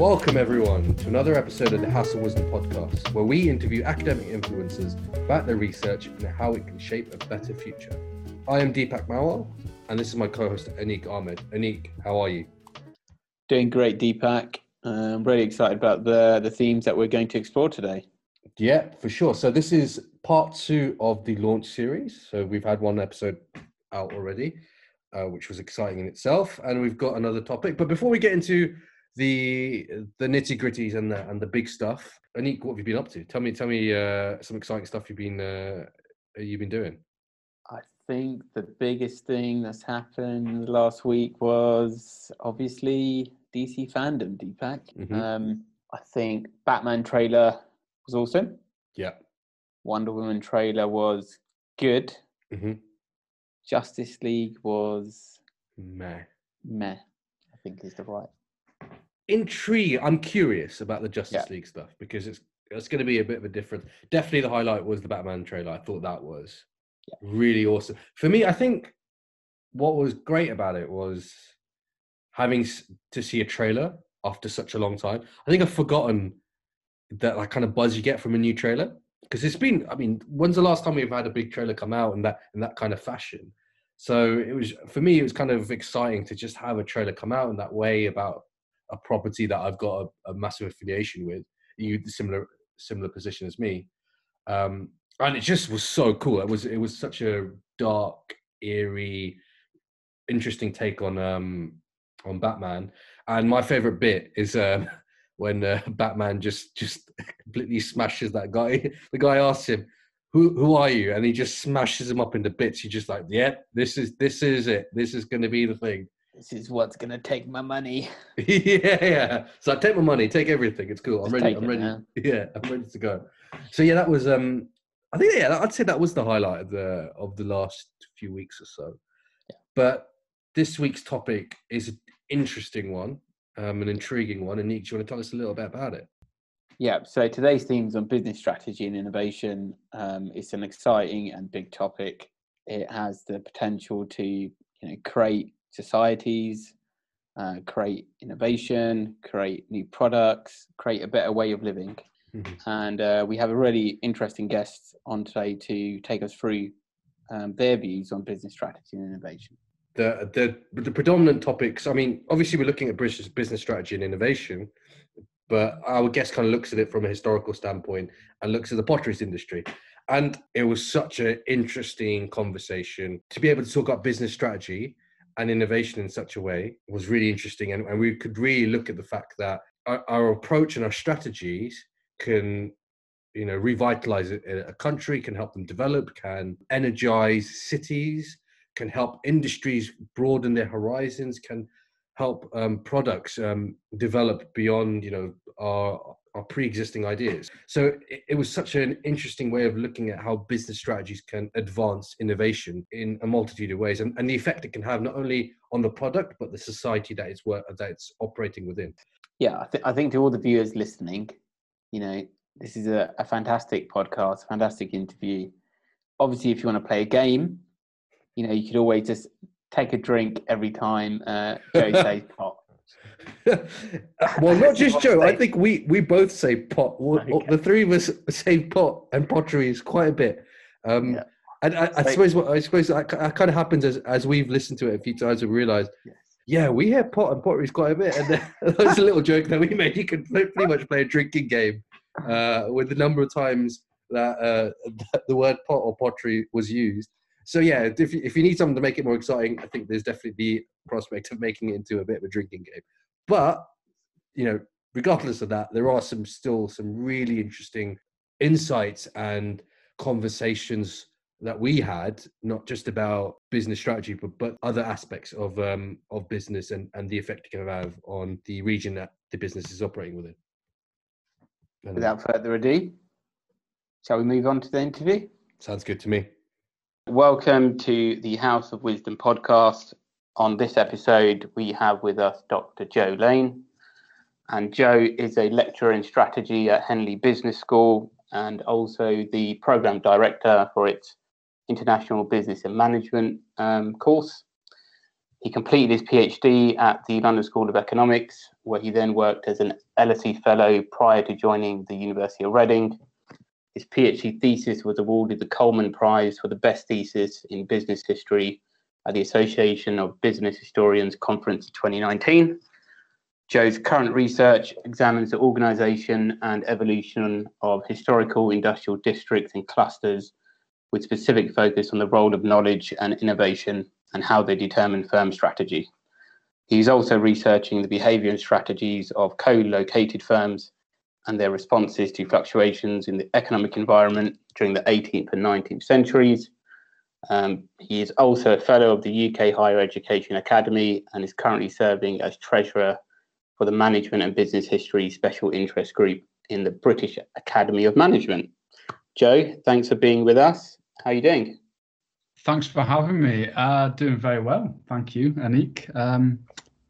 Welcome, everyone, to another episode of the House of Wisdom podcast, where we interview academic influencers about their research and how it can shape a better future. I am Deepak Mawal, and this is my co host, Anik Ahmed. Anik, how are you? Doing great, Deepak. I'm really excited about the, the themes that we're going to explore today. Yeah, for sure. So, this is part two of the launch series. So, we've had one episode out already, uh, which was exciting in itself, and we've got another topic. But before we get into the the nitty gritties and the and the big stuff. Anik, what have you been up to? Tell me, tell me uh, some exciting stuff you've been uh, you've been doing. I think the biggest thing that's happened last week was obviously DC fandom, Deepak. Mm-hmm. Um, I think Batman trailer was awesome. Yeah. Wonder Woman trailer was good. Mm-hmm. Justice League was meh. Meh, I think is the right intrigued. I'm curious about the Justice yeah. League stuff because it's it's going to be a bit of a different. Definitely, the highlight was the Batman trailer. I thought that was yeah. really awesome for me. I think what was great about it was having to see a trailer after such a long time. I think I've forgotten that like kind of buzz you get from a new trailer because it's been. I mean, when's the last time we've had a big trailer come out in that in that kind of fashion? So it was for me. It was kind of exciting to just have a trailer come out in that way about a property that I've got a, a massive affiliation with, you similar similar position as me, um, and it just was so cool. It was it was such a dark, eerie, interesting take on um, on Batman. And my favorite bit is um, when uh, Batman just just completely smashes that guy. The guy asks him, "Who who are you?" And he just smashes him up into bits. He's just like, "Yeah, this is this is it. This is going to be the thing." This is what's gonna take my money. yeah, yeah. So I take my money, take everything. It's cool. I'm ready. I'm ready. Now. Yeah, I'm ready to go. So yeah, that was. um I think yeah, I'd say that was the highlight of the of the last few weeks or so. Yeah. But this week's topic is an interesting one, um, an intriguing one. Anik, do you want to tell us a little bit about it? Yeah. So today's theme is on business strategy and innovation. Um, it's an exciting and big topic. It has the potential to you know create societies, uh, create innovation, create new products, create a better way of living. Mm-hmm. And uh, we have a really interesting guest on today to take us through um, their views on business strategy and innovation. The, the the predominant topics. I mean, obviously, we're looking at business business strategy and innovation, but our guest kind of looks at it from a historical standpoint and looks at the potteries industry. And it was such an interesting conversation to be able to talk about business strategy and innovation in such a way was really interesting. And, and we could really look at the fact that our, our approach and our strategies can you know revitalize a, country can help them develop can energize cities can help industries broaden their horizons can help um, products um, develop beyond you know our our pre-existing ideas. So it, it, was such an interesting way of looking at how business strategies can advance innovation in a multitude of ways, and, and the effect it can have not only on the product but the society that it's work that it's operating within. Yeah, I, th- I think to all the viewers listening, you know, this is a, a fantastic podcast, fantastic interview. Obviously, if you want to play a game, you know, you could always just take a drink every time uh, Joe says pot well, not just Joe. I think we we both say pot. Okay. The three of us say pot and potteries quite a bit. Um, yeah. And I, I, suppose what I suppose that, kind of happens as as we've listened to it a few times and realised, yes. yeah, we hear pot and potteries quite a bit. And that was a little joke that we made. You can pretty much play a drinking game uh, with the number of times that uh, the word pot or pottery was used. So yeah, if you, if you need something to make it more exciting, I think there's definitely the prospect of making it into a bit of a drinking game. But you know, regardless of that, there are some still some really interesting insights and conversations that we had, not just about business strategy, but, but other aspects of um, of business and, and the effect it can have on the region that the business is operating within. And Without further ado, shall we move on to the interview? Sounds good to me. Welcome to the House of Wisdom podcast. On this episode, we have with us Dr. Joe Lane. And Joe is a lecturer in strategy at Henley Business School and also the program director for its International Business and Management um, course. he completed his PhD at the London School of Economics, where he then worked as an LSE Fellow prior to joining the University of Reading. His PhD thesis was awarded the Coleman Prize for the best thesis in business history at the Association of Business Historians Conference 2019. Joe's current research examines the organisation and evolution of historical industrial districts and clusters with specific focus on the role of knowledge and innovation and how they determine firm strategy. He's also researching the behaviour and strategies of co-located firms and their responses to fluctuations in the economic environment during the 18th and 19th centuries. Um, he is also a fellow of the UK Higher Education Academy and is currently serving as treasurer for the Management and Business History Special Interest Group in the British Academy of Management. Joe, thanks for being with us. How are you doing? Thanks for having me. Uh, doing very well, thank you, Anik. Um,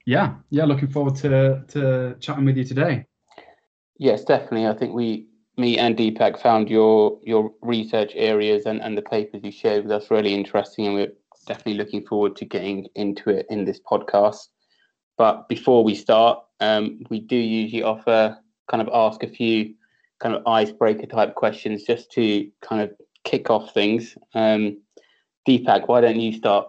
yeah, yeah, looking forward to to chatting with you today. Yes, definitely. I think we, me and Deepak, found your your research areas and, and the papers you shared with us really interesting, and we're definitely looking forward to getting into it in this podcast. But before we start, um, we do usually offer kind of ask a few kind of icebreaker type questions just to kind of kick off things. Um, Deepak, why don't you start?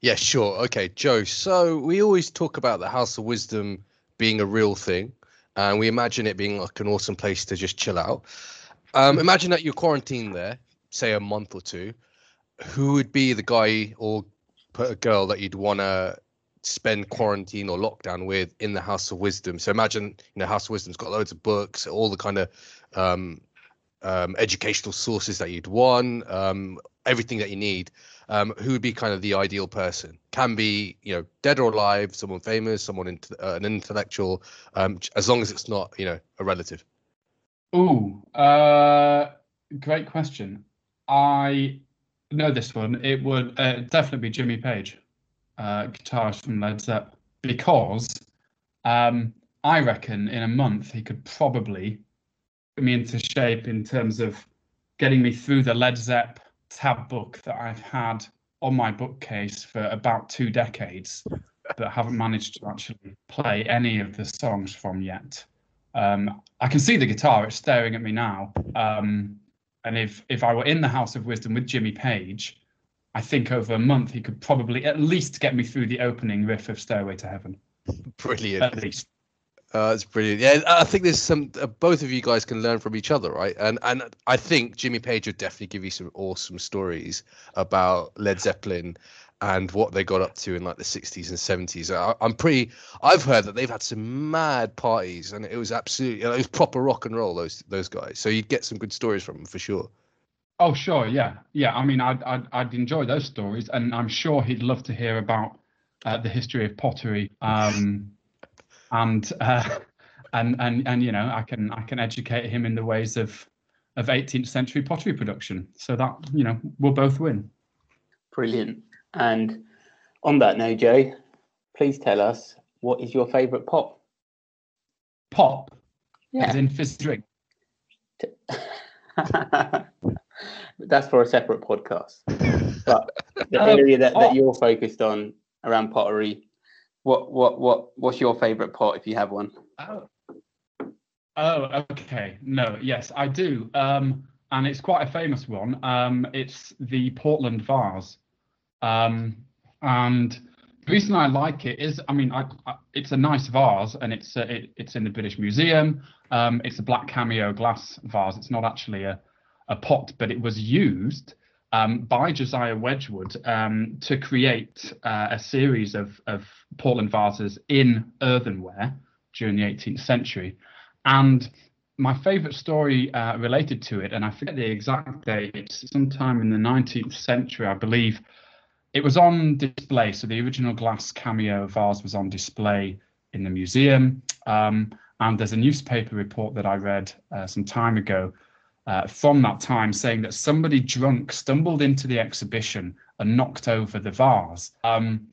Yeah, sure. Okay, Joe. So we always talk about the House of Wisdom being a real thing and we imagine it being like an awesome place to just chill out. Um, imagine that you're quarantined there, say a month or two. Who would be the guy or put a girl that you'd want to spend quarantine or lockdown with in the House of Wisdom? So imagine, you know, House of Wisdom's got loads of books, all the kind of um, um, educational sources that you'd want, um, everything that you need um, who would be kind of the ideal person? Can be, you know, dead or alive, someone famous, someone in, uh, an intellectual, um, as long as it's not, you know, a relative. Oh, uh, great question. I know this one. It would uh, definitely be Jimmy Page, uh, guitarist from Led Zepp, because um, I reckon in a month he could probably put me into shape in terms of getting me through the Led Zepp tab book that I've had on my bookcase for about two decades, but haven't managed to actually play any of the songs from yet. Um, I can see the guitar; it's staring at me now. Um, and if if I were in the House of Wisdom with Jimmy Page, I think over a month he could probably at least get me through the opening riff of Stairway to Heaven. Brilliant. At least. Uh, that's brilliant. Yeah, I think there's some. Uh, both of you guys can learn from each other, right? And and I think Jimmy Page would definitely give you some awesome stories about Led Zeppelin and what they got up to in like the 60s and 70s. I, am pretty. I've heard that they've had some mad parties, and it was absolutely. It was proper rock and roll. Those those guys. So you'd get some good stories from them for sure. Oh sure, yeah, yeah. I mean, I'd I'd, I'd enjoy those stories, and I'm sure he'd love to hear about uh, the history of pottery. Um, and uh, and and and you know I can I can educate him in the ways of of 18th century pottery production. So that you know we'll both win. Brilliant. And on that note, Joe, please tell us what is your favourite pop? Pop, yeah, as in fizz drink. That's for a separate podcast. But the area that, that oh. you're focused on around pottery what what what what's your favorite pot if you have one? Oh. Oh, okay. No, yes, I do. Um, and it's quite a famous one. Um, it's the Portland vase. Um, and the reason I like it is, I mean, I, I, it's a nice vase, and it's uh, it, it's in the British Museum. Um, it's a black cameo glass vase. It's not actually a a pot, but it was used um, by Josiah Wedgwood um, to create uh, a series of, of Portland vases in earthenware during the 18th century. And my favorite story uh, related to it, and I forget the exact date, sometime in the 19th century, I believe, it was on display. So the original glass cameo vase was on display in the museum. Um, and there's a newspaper report that I read uh, some time ago uh, from that time saying that somebody drunk stumbled into the exhibition and knocked over the vase. Um,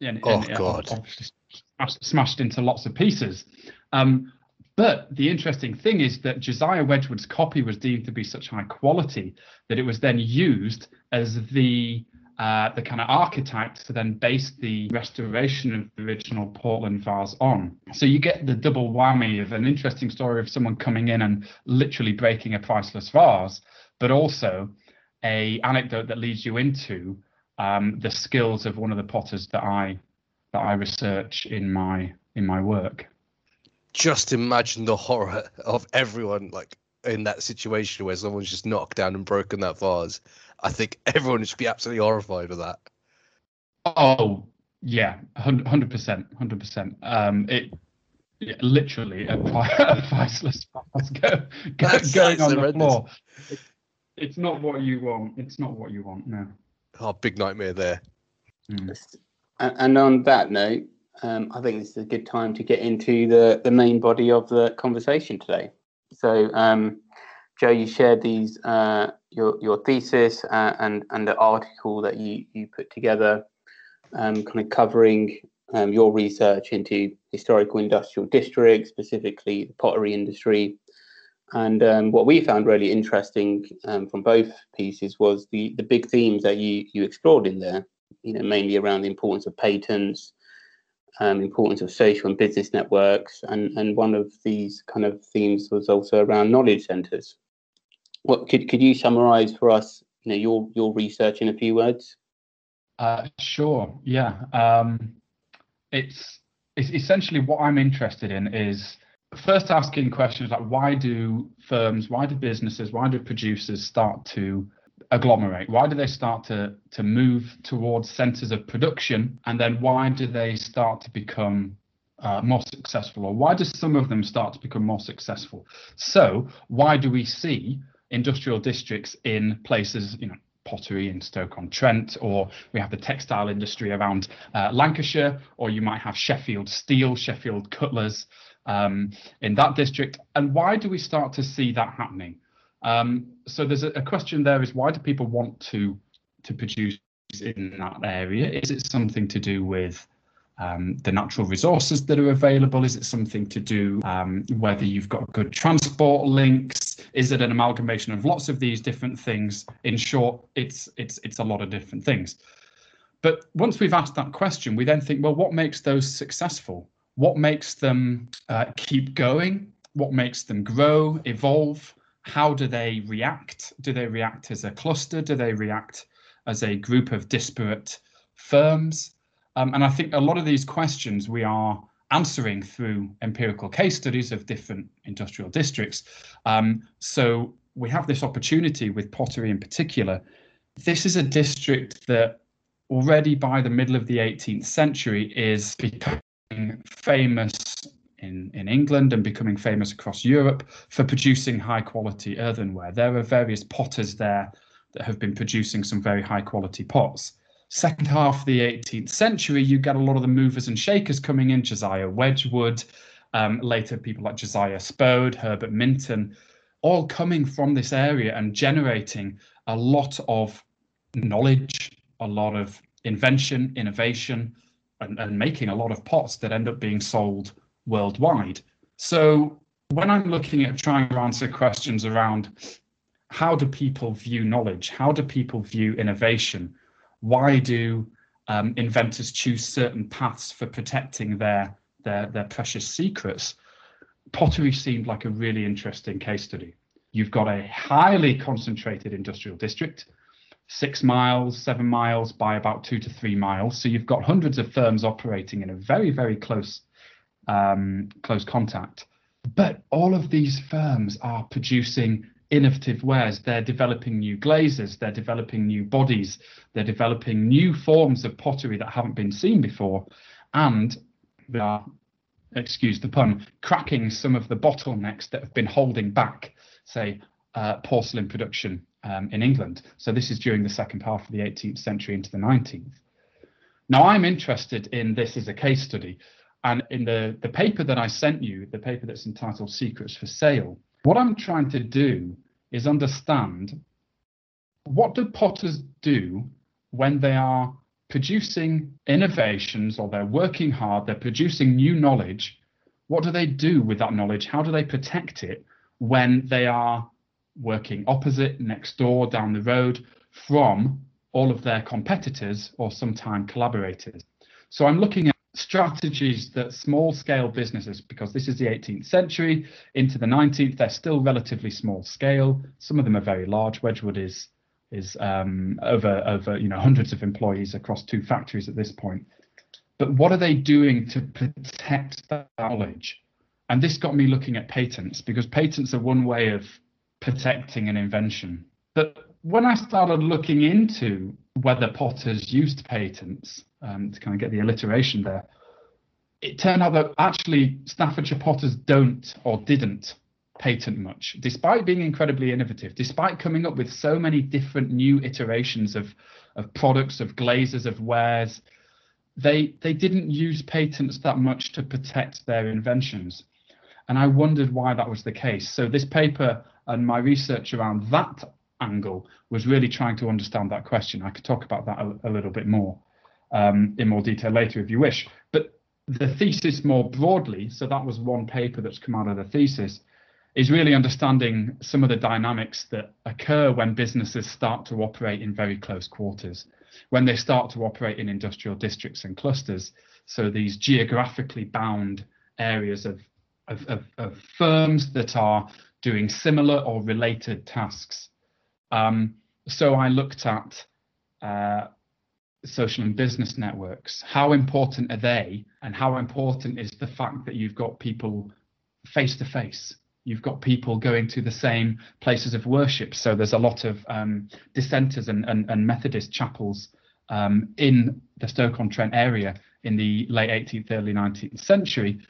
and, oh, and God. Smashed, smashed, into lots of pieces. Um, but the interesting thing is that Josiah Wedgwood's copy was deemed to be such high quality that it was then used as the uh, the kind of archetypes to then base the restoration of the original Portland vase on. So you get the double whammy of an interesting story of someone coming in and literally breaking a priceless vase, but also a anecdote that leads you into um, the skills of one of the potters that I that I research in my in my work. Just imagine the horror of everyone like in that situation where someone's just knocked down and broken that vase I think everyone should be absolutely horrified with that. Oh yeah, hundred percent, hundred percent. Um, it yeah, literally a, a priceless go, go, going on the floor. It, it's not what you want. It's not what you want. No. Oh, big nightmare there. Mm. And on that note, um, I think this is a good time to get into the the main body of the conversation today. So, um, Joe, you shared these uh, your your thesis uh, and and the article that you you put together, um, kind of covering um, your research into historical industrial districts, specifically the pottery industry. And um, what we found really interesting um, from both pieces was the the big themes that you you explored in there. You know, mainly around the importance of patents, um, importance of social and business networks, and and one of these kind of themes was also around knowledge centers. What could could you summarize for us? You know, your your research in a few words. Uh, sure. Yeah. Um, it's it's essentially what I'm interested in is first asking questions like why do firms, why do businesses, why do producers start to agglomerate? Why do they start to to move towards centers of production, and then why do they start to become uh, more successful, or why do some of them start to become more successful? So why do we see industrial districts in places, you know, pottery in Stoke-on-Trent, or we have the textile industry around uh, Lancashire, or you might have Sheffield Steel, Sheffield Cutlers um, in that district. And why do we start to see that happening? Um, so there's a, a, question there: is why do people want to to produce in that area? Is it something to do with um, the natural resources that are available? Is it something to do um, whether you've got good transport links? Is it an amalgamation of lots of these different things? In short, it's it's it's a lot of different things. But once we've asked that question, we then think, well, what makes those successful? What makes them uh, keep going? What makes them grow, evolve? How do they react? Do they react as a cluster? Do they react as a group of disparate firms? Um, and I think a lot of these questions we are answering through empirical case studies of different industrial districts. Um, so we have this opportunity with pottery in particular. This is a district that already by the middle of the 18th century is becoming famous in, in England and becoming famous across Europe for producing high quality earthenware. There are various potters there that have been producing some very high quality pots second half of the 18th century, you get a lot of the movers and shakers coming in, Josiah Wedgwood, um, later people like Josiah Spode, Herbert Minton, all coming from this area and generating a lot of knowledge, a lot of invention, innovation, and, and making a lot of pots that end up being sold worldwide. So when I'm looking at trying to answer questions around how do people view knowledge, how do people view innovation, why do um, inventors choose certain paths for protecting their, their, their precious secrets? Pottery seemed like a really interesting case study. You've got a highly concentrated industrial district, six miles, seven miles by about two to three miles. So you've got hundreds of firms operating in a very, very close, um, close contact. But all of these firms are producing innovative wares. They're developing new glazes, they're developing new bodies, they're developing new forms of pottery that haven't been seen before, and they are, excuse the pun, cracking some of the bottlenecks that have been holding back, say, uh, porcelain production um, in England. So this is during the second half of the 18th century into the 19th. Now I'm interested in this as a case study. And in the, the paper that I sent you, the paper that's entitled Secrets for Sale, what I'm trying to do is understand what do potters do when they are producing innovations or they're working hard, they're producing new knowledge. What do they do with that knowledge? How do they protect it when they are working opposite, next door, down the road from all of their competitors or sometime collaborators. So I'm looking at strategies that small scale businesses, because this is the 18th century into the 19th, they're still relatively small scale. Some of them are very large. Wedgwood is is um, over over you know hundreds of employees across two factories at this point. But what are they doing to protect that knowledge? And this got me looking at patents because patents are one way of protecting an invention. But when I started looking into whether potters used patents um, to kind of get the alliteration there, it turned out that actually Staffordshire potters don't or didn't patent much, despite being incredibly innovative, despite coming up with so many different new iterations of, of products, of glazes, of wares. They, they didn't use patents that much to protect their inventions. And I wondered why that was the case. So this paper and my research around that angle was really trying to understand that question. I could talk about that a, a little bit more um, in more detail later if you wish. But the thesis more broadly, so that was one paper that's come out of the thesis, is really understanding some of the dynamics that occur when businesses start to operate in very close quarters, when they start to operate in industrial districts and clusters. So these geographically bound areas of, of, of, of firms that are doing similar or related tasks um, so I looked at uh, social and business networks. How important are they? And how important is the fact that you've got people face to face? You've got people going to the same places of worship. So there's a lot of um, dissenters and, and, and, Methodist chapels um, in the Stoke-on-Trent area in the late 18th, early 19th century.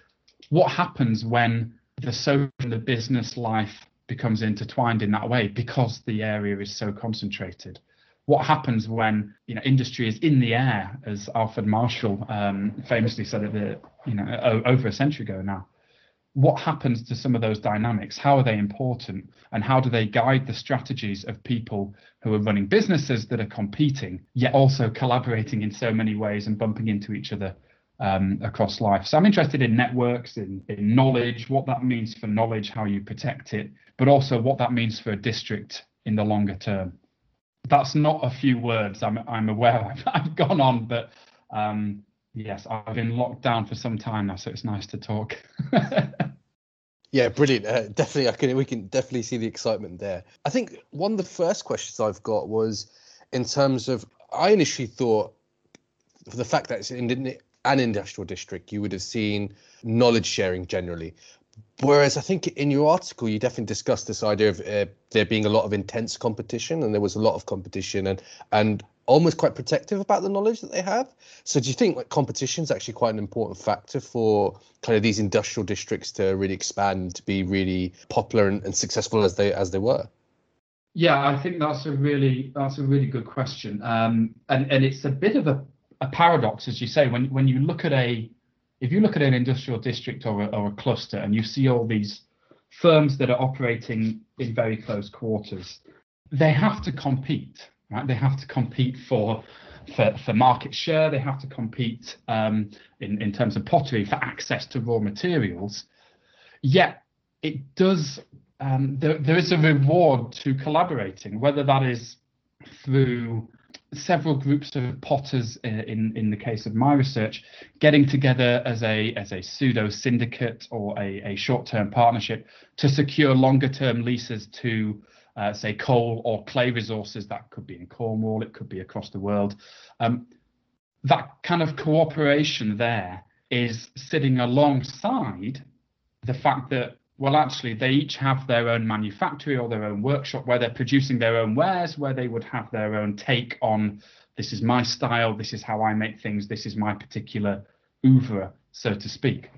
What happens when the social and the business life becomes intertwined in that way because the area is so concentrated. What happens when you know industry is in the air, as Alfred Marshall um, famously said it, the, you know over a century ago now? What happens to some of those dynamics? How are they important, and how do they guide the strategies of people who are running businesses that are competing yet also collaborating in so many ways and bumping into each other um, across life. So I'm interested in networks, in, in knowledge, what that means for knowledge, how you protect it, but also what that means for a district in the longer term. That's not a few words. I'm I'm aware I've, I've gone on, but um, yes, I've been locked down for some time now, so it's nice to talk. yeah, brilliant. Uh, definitely, I can. We can definitely see the excitement there. I think one of the first questions I've got was in terms of. I initially thought for the fact that it's in an industrial district, you would have seen knowledge sharing generally. Whereas I think in your article, you definitely discussed this idea of uh, there being a lot of intense competition, and there was a lot of competition, and and almost quite protective about the knowledge that they have. So do you think like competition is actually quite an important factor for kind of these industrial districts to really expand, to be really popular and, and successful as they as they were? Yeah, I think that's a really that's a really good question, um, and and it's a bit of a a paradox, as you say, when when you look at a if you look at an industrial district or a, or a cluster and you see all these firms that are operating in very close quarters, they have to compete, right? They have to compete for for, for market share. They have to compete um, in in terms of pottery for access to raw materials. Yet it does. Um, there, there is a reward to collaborating, whether that is through several groups of potters in in the case of my research getting together as a as a pseudo syndicate or a, a short-term partnership to secure longer term leases to uh, say coal or clay resources that could be in cornwall it could be across the world. Um, that kind of cooperation there is sitting alongside the fact that well, actually, they each have their own manufactory or their own workshop where they're producing their own wares, where they would have their own take on this is my style, this is how I make things, this is my particular oeuvre, so to speak.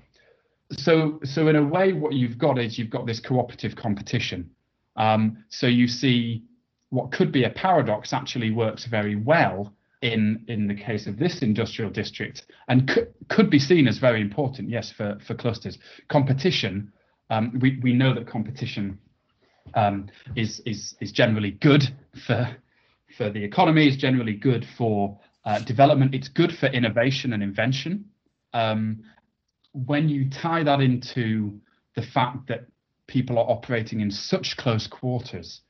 So, so in a way, what you've got is you've got this cooperative competition. Um, so you see what could be a paradox actually works very well in in the case of this industrial district and could, could be seen as very important yes for for clusters competition um, we, we know that competition um, is, is, is generally good for, for the economy, is generally good for uh, development, it's good for innovation and invention. Um, when you tie that into the fact that people are operating in such close quarters,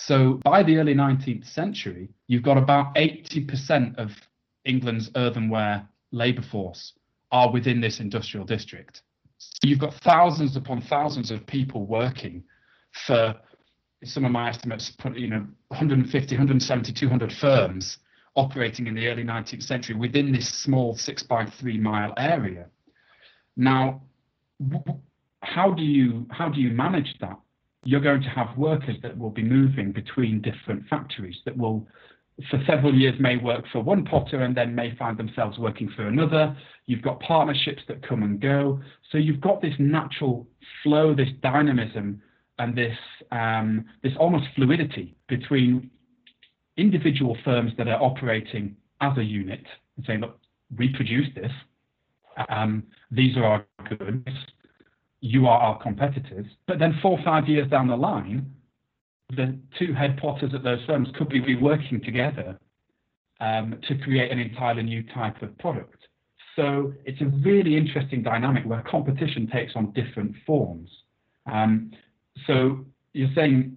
So by the early 19th century, you've got about 80% of England's earthenware labour force are within this industrial district. You've got thousands upon thousands of people working for some of my estimates, you know, 150, 170, 200 firms operating in the early 19th century within this small six by three mile area. Now, how do you how do you manage that? You're going to have workers that will be moving between different factories that will for several years may work for one potter and then may find themselves working for another. You've got partnerships that come and go. So you've got this natural flow, this dynamism, and this um, this almost fluidity between individual firms that are operating as a unit and saying, look, we produce this. Um, these are our goods. You are our competitors. But then four or five years down the line, the two head potters at those firms could be working together um, to create an entirely new type of product. So it's a really interesting dynamic where competition takes on different forms. Um, so you're saying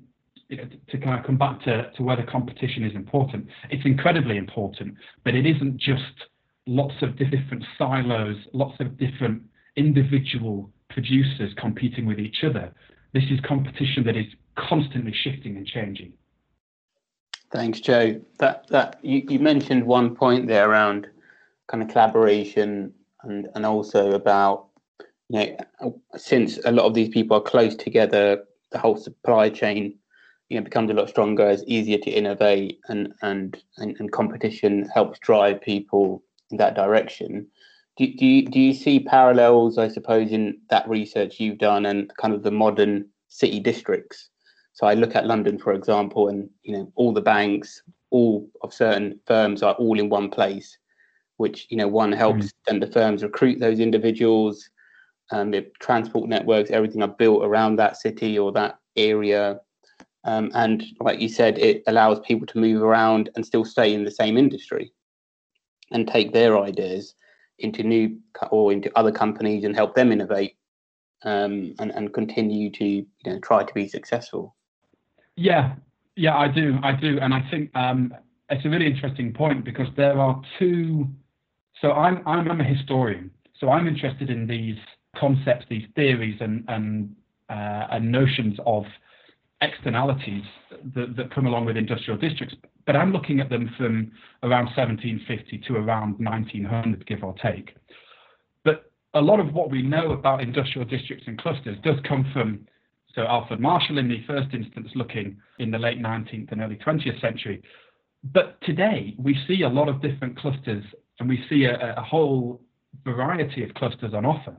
you know, to kind of come back to, to whether competition is important. It's incredibly important, but it isn't just lots of different silos, lots of different individual producers competing with each other. This is competition that is constantly shifting and changing. Thanks, Joe. That that you, you mentioned one point there around kind of collaboration and and also about you know since a lot of these people are close together, the whole supply chain you know becomes a lot stronger. It's easier to innovate and and and, and competition helps drive people in that direction. Do, do, you, do you see parallels, I suppose, in that research you've done and kind of the modern city districts so I look at London, for example, and you know all the banks, all of certain firms are all in one place, which you know one helps mm. then the firms recruit those individuals. Um, the transport networks, everything are built around that city or that area. Um, and like you said, it allows people to move around and still stay in the same industry and take their ideas into new or into other companies and help them innovate um, and, and continue to you know try to be successful. Yeah, yeah, I do, I do, and I think um, it's a really interesting point because there are two. So I'm I'm, a historian, so I'm interested in these concepts, these theories, and and uh, and notions of externalities that, that come along with industrial districts. But I'm looking at them from around 1750 to around 1900, give or take. But a lot of what we know about industrial districts and clusters does come from so Alfred Marshall in the first instance looking in the late 19th and early 20th century. But today we see a lot of different clusters and we see a, a whole variety of clusters on offer.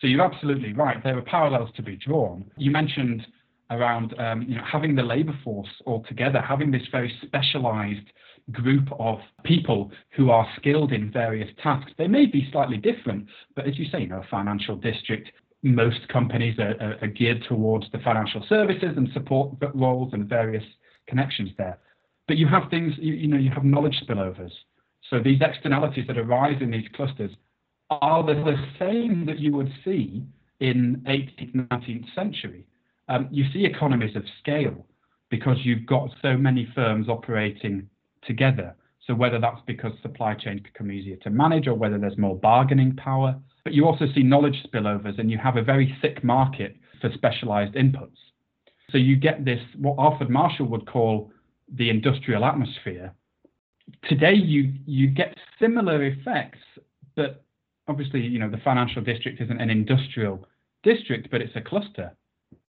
So you're absolutely right. There are parallels to be drawn. You mentioned around um, you know, having the labour force all together, having this very specialised group of people who are skilled in various tasks. They may be slightly different, but as you say, you know, a financial district most companies are, are, are, geared towards the financial services and support roles and various connections there. But you have things, you, you know, you have knowledge spillovers. So these externalities that arise in these clusters are the, the same that you would see in 18th, 19th century. Um, you see economies of scale because you've got so many firms operating together. So whether that's because supply chains become easier to manage or whether there's more bargaining power, but you also see knowledge spillovers and you have a very thick market for specialized inputs. So you get this, what Alfred Marshall would call the industrial atmosphere. Today, you, you get similar effects, but obviously, you know, the financial district isn't an industrial district, but it's a cluster.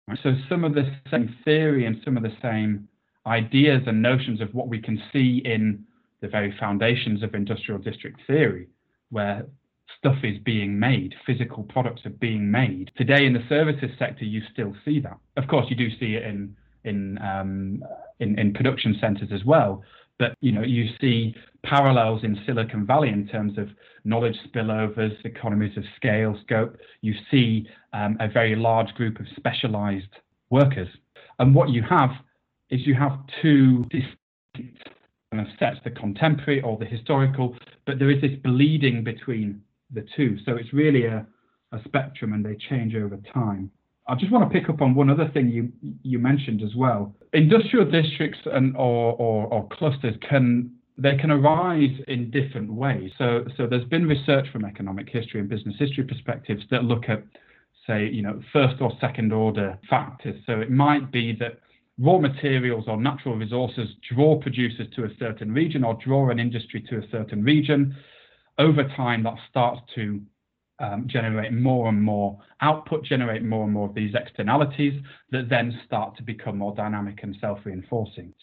Right? So some of the same theory and some of the same ideas and notions of what we can see in the very foundations of industrial district theory, where stuff is being made, physical products are being made. Today in the services sector, you still see that. Of course, you do see it in in um, in, in production centres as well. But you know, you see parallels in Silicon Valley in terms of knowledge spillovers, economies of scale, scope. You see um, a very large group of specialised workers, and what you have is you have two distinct kind of sets, the contemporary or the historical, but there is this bleeding between the two. So it's really a, a spectrum and they change over time. I just want to pick up on one other thing you you mentioned as well. Industrial districts and or, or, or clusters can they can arise in different ways. So so there's been research from economic history and business history perspectives that look at say you know first or second order factors. So it might be that raw materials or natural resources draw producers to a certain region or draw an industry to a certain region. Over time, that starts to um, generate more and more output, generate more and more of these externalities that then start to become more dynamic and self-reinforcing.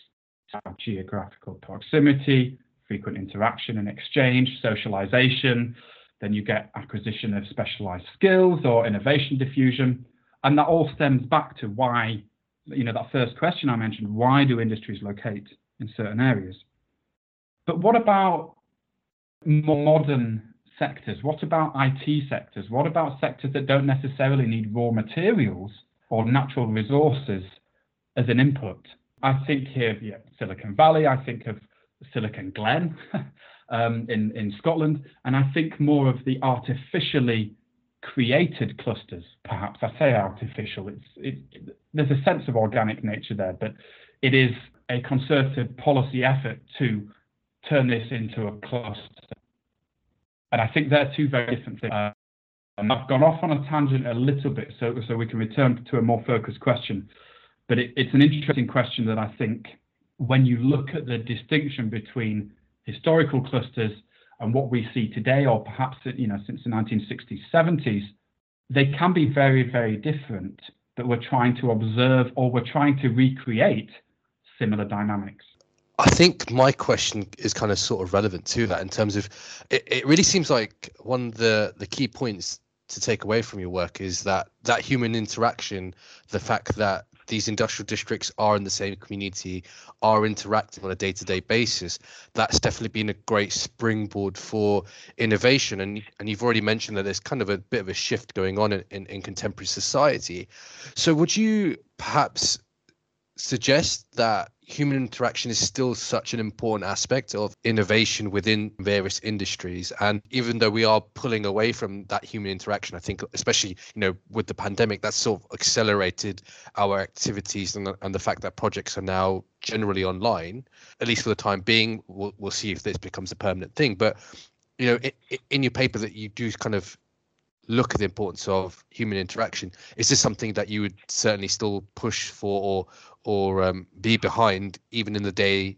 Geographical proximity, frequent interaction and exchange, socialization, then you get acquisition of specialized skills or innovation diffusion. And that all stems back to why, you know, that first question I mentioned, why do industries locate in certain areas? But what about modern sectors? What about IT sectors? What about sectors that don't necessarily need raw materials or natural resources as an input? I think here, yeah, Silicon Valley, I think of Silicon Glen um, in, in Scotland, and I think more of the artificially created clusters, perhaps. I say artificial, it's, it, there's a sense of organic nature there, but it is a concerted policy effort to turn this into a cluster and I think they're two very different things. And I've gone off on a tangent a little bit, so so we can return to a more focused question. But it, it's an interesting question that I think when you look at the distinction between historical clusters and what we see today, or perhaps you know since the 1960s, 70s, they can be very, very different. But we're trying to observe or we're trying to recreate similar dynamics. I think my question is kind of sort of relevant to that in terms of it, it really seems like one of the, the key points to take away from your work is that that human interaction, the fact that these industrial districts are in the same community, are interacting on a day-to-day basis. That's definitely been a great springboard for innovation. And and you've already mentioned that there's kind of a bit of a shift going on in, in, in contemporary society. So would you perhaps suggest that human interaction is still such an important aspect of innovation within various industries. And even though we are pulling away from that human interaction i think especially you know with the pandemic that's sort of accelerated our activities and, and the fact that projects are now generally online at least for the time being we'll, we'll see if this becomes a permanent thing. But you know in, in your paper that you do kind of look at the importance of human interaction is this something that you would certainly still push for or or um, be behind even in the day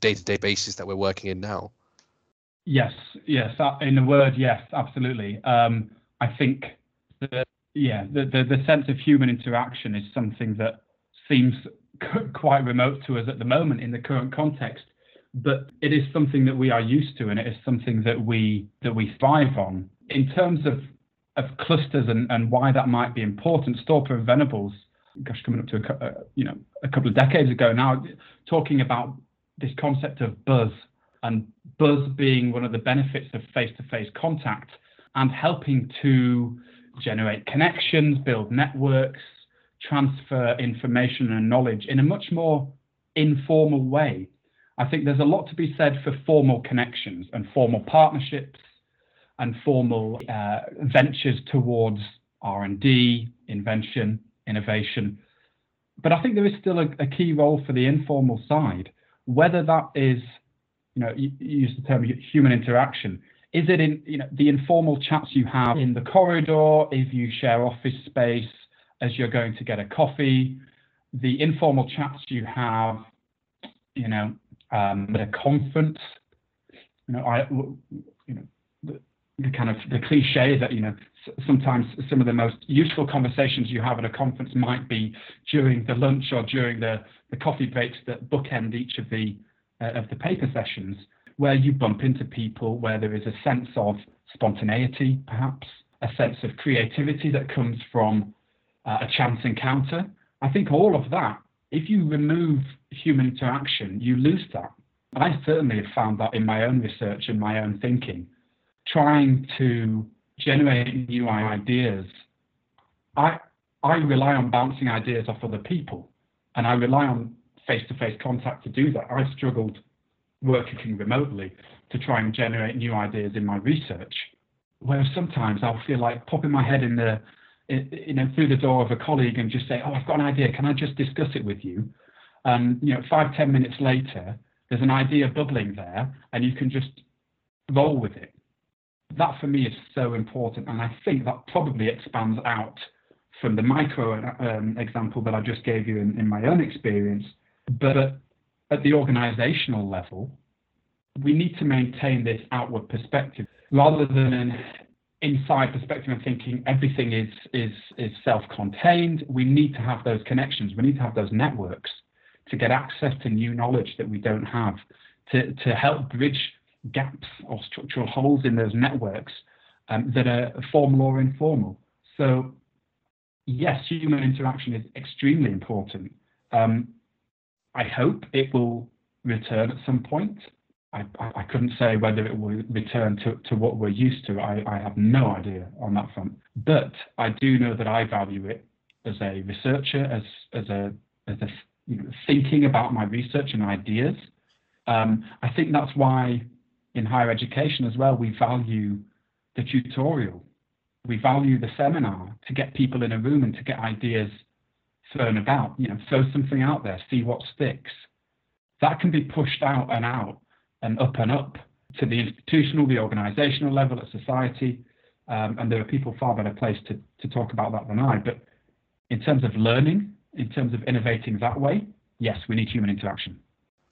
day to day basis that we're working in now? Yes, yes. Uh, in a word, yes, absolutely. Um, I think that yeah, the, the the sense of human interaction is something that seems quite remote to us at the moment in the current context, but it is something that we are used to, and it is something that we that we thrive on. In terms of of clusters and, and why that might be important, Storper and Venables gosh, coming up to a, uh, you know a couple of decades ago now, talking about this concept of buzz and buzz being one of the benefits of face-to-face contact and helping to generate connections, build networks, transfer information and knowledge in a much more informal way. I think there's a lot to be said for formal connections and formal partnerships and formal uh, ventures towards R&D, invention, innovation. But I think there is still a, a key role for the informal side, whether that is, you know, you, you use the term human interaction. Is it in, you know, the informal chats you have in the corridor, if you share office space as you're going to get a coffee, the informal chats you have, you know, um, at a conference, you know, I, you know, the, kind of the cliche that you know sometimes some of the most useful conversations you have at a conference might be during the lunch or during the, the coffee breaks that bookend each of the uh, of the paper sessions, where you bump into people, where there is a sense of spontaneity, perhaps a sense of creativity that comes from uh, a chance encounter. I think all of that, if you remove human interaction, you lose that. I certainly have found that in my own research and my own thinking, trying to generate new ideas, I I rely on bouncing ideas off other people, and I rely on face-to-face contact to do that. I struggled working remotely to try and generate new ideas in my research, where sometimes I'll feel like popping my head in the you know, through the door of a colleague and just say, "Oh, I've got an idea. Can I just discuss it with you?" And you know, five ten minutes later, there's an idea bubbling there, and you can just roll with it. That for me is so important, and I think that probably expands out from the micro um, example that I just gave you in, in my own experience. But at the organizational level, we need to maintain this outward perspective rather than an inside perspective and thinking everything is is is self-contained. We need to have those connections. We need to have those networks to get access to new knowledge that we don't have, to, to help bridge gaps or structural holes in those networks um, that are formal or informal. So yes, human interaction is extremely important. Um, I hope it will return at some point. I, I, couldn't say whether it will return to, to what we're used to. I, I have no idea on that front. But I do know that I value it as a researcher, as as a as a thinking about my research and ideas. Um, I think that's why in higher education as well we value the tutorial we value the seminar to get people in a room and to get ideas thrown about, you know, throw something out there, see what sticks. That can be pushed out and out and up and up to the institutional, the organizational level at society. Um, and there are people far better placed to, to talk about that than I. But in terms of learning, in terms of innovating that way, yes, we need human interaction.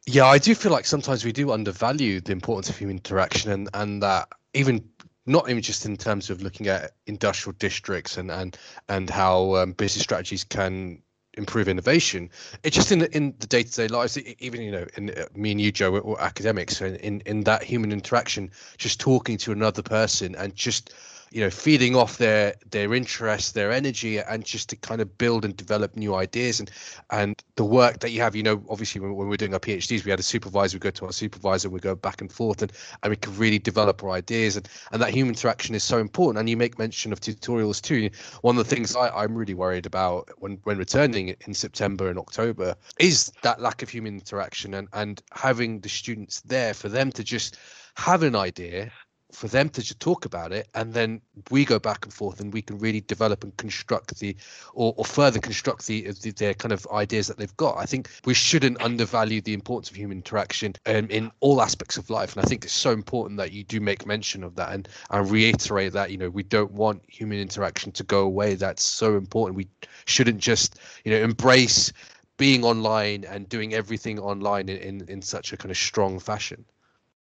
Yeah, I do feel like sometimes we do undervalue the importance of human interaction and, and that even not even just in terms of looking at industrial districts and and and how um, business strategies can improve innovation. It's just in the, in the day-to-day lives, even you know, in uh, me and you, Joe, we're, academics, and in in that human interaction, just talking to another person and just you know feeding off their their interest their energy and just to kind of build and develop new ideas and and the work that you have you know obviously when, when we're doing our phds we had a supervisor we go to our supervisor we go back and forth and and we can really develop our ideas and and that human interaction is so important. And you make mention of tutorials too. One of the things I, i'm really worried about when when returning in september and october is that lack of human interaction and and having the students there for them to just have an idea for them to just talk about it and then we go back and forth and we can really develop and construct the or, or further construct the, the their kind of ideas that they've got. I think we shouldn't undervalue the importance of human interaction um, in all aspects of life and i think it's so important that you do make mention of that and and reiterate that you know we don't want human interaction to go away. That's so important. We shouldn't just you know embrace being online and doing everything online in, in, in such a kind of strong fashion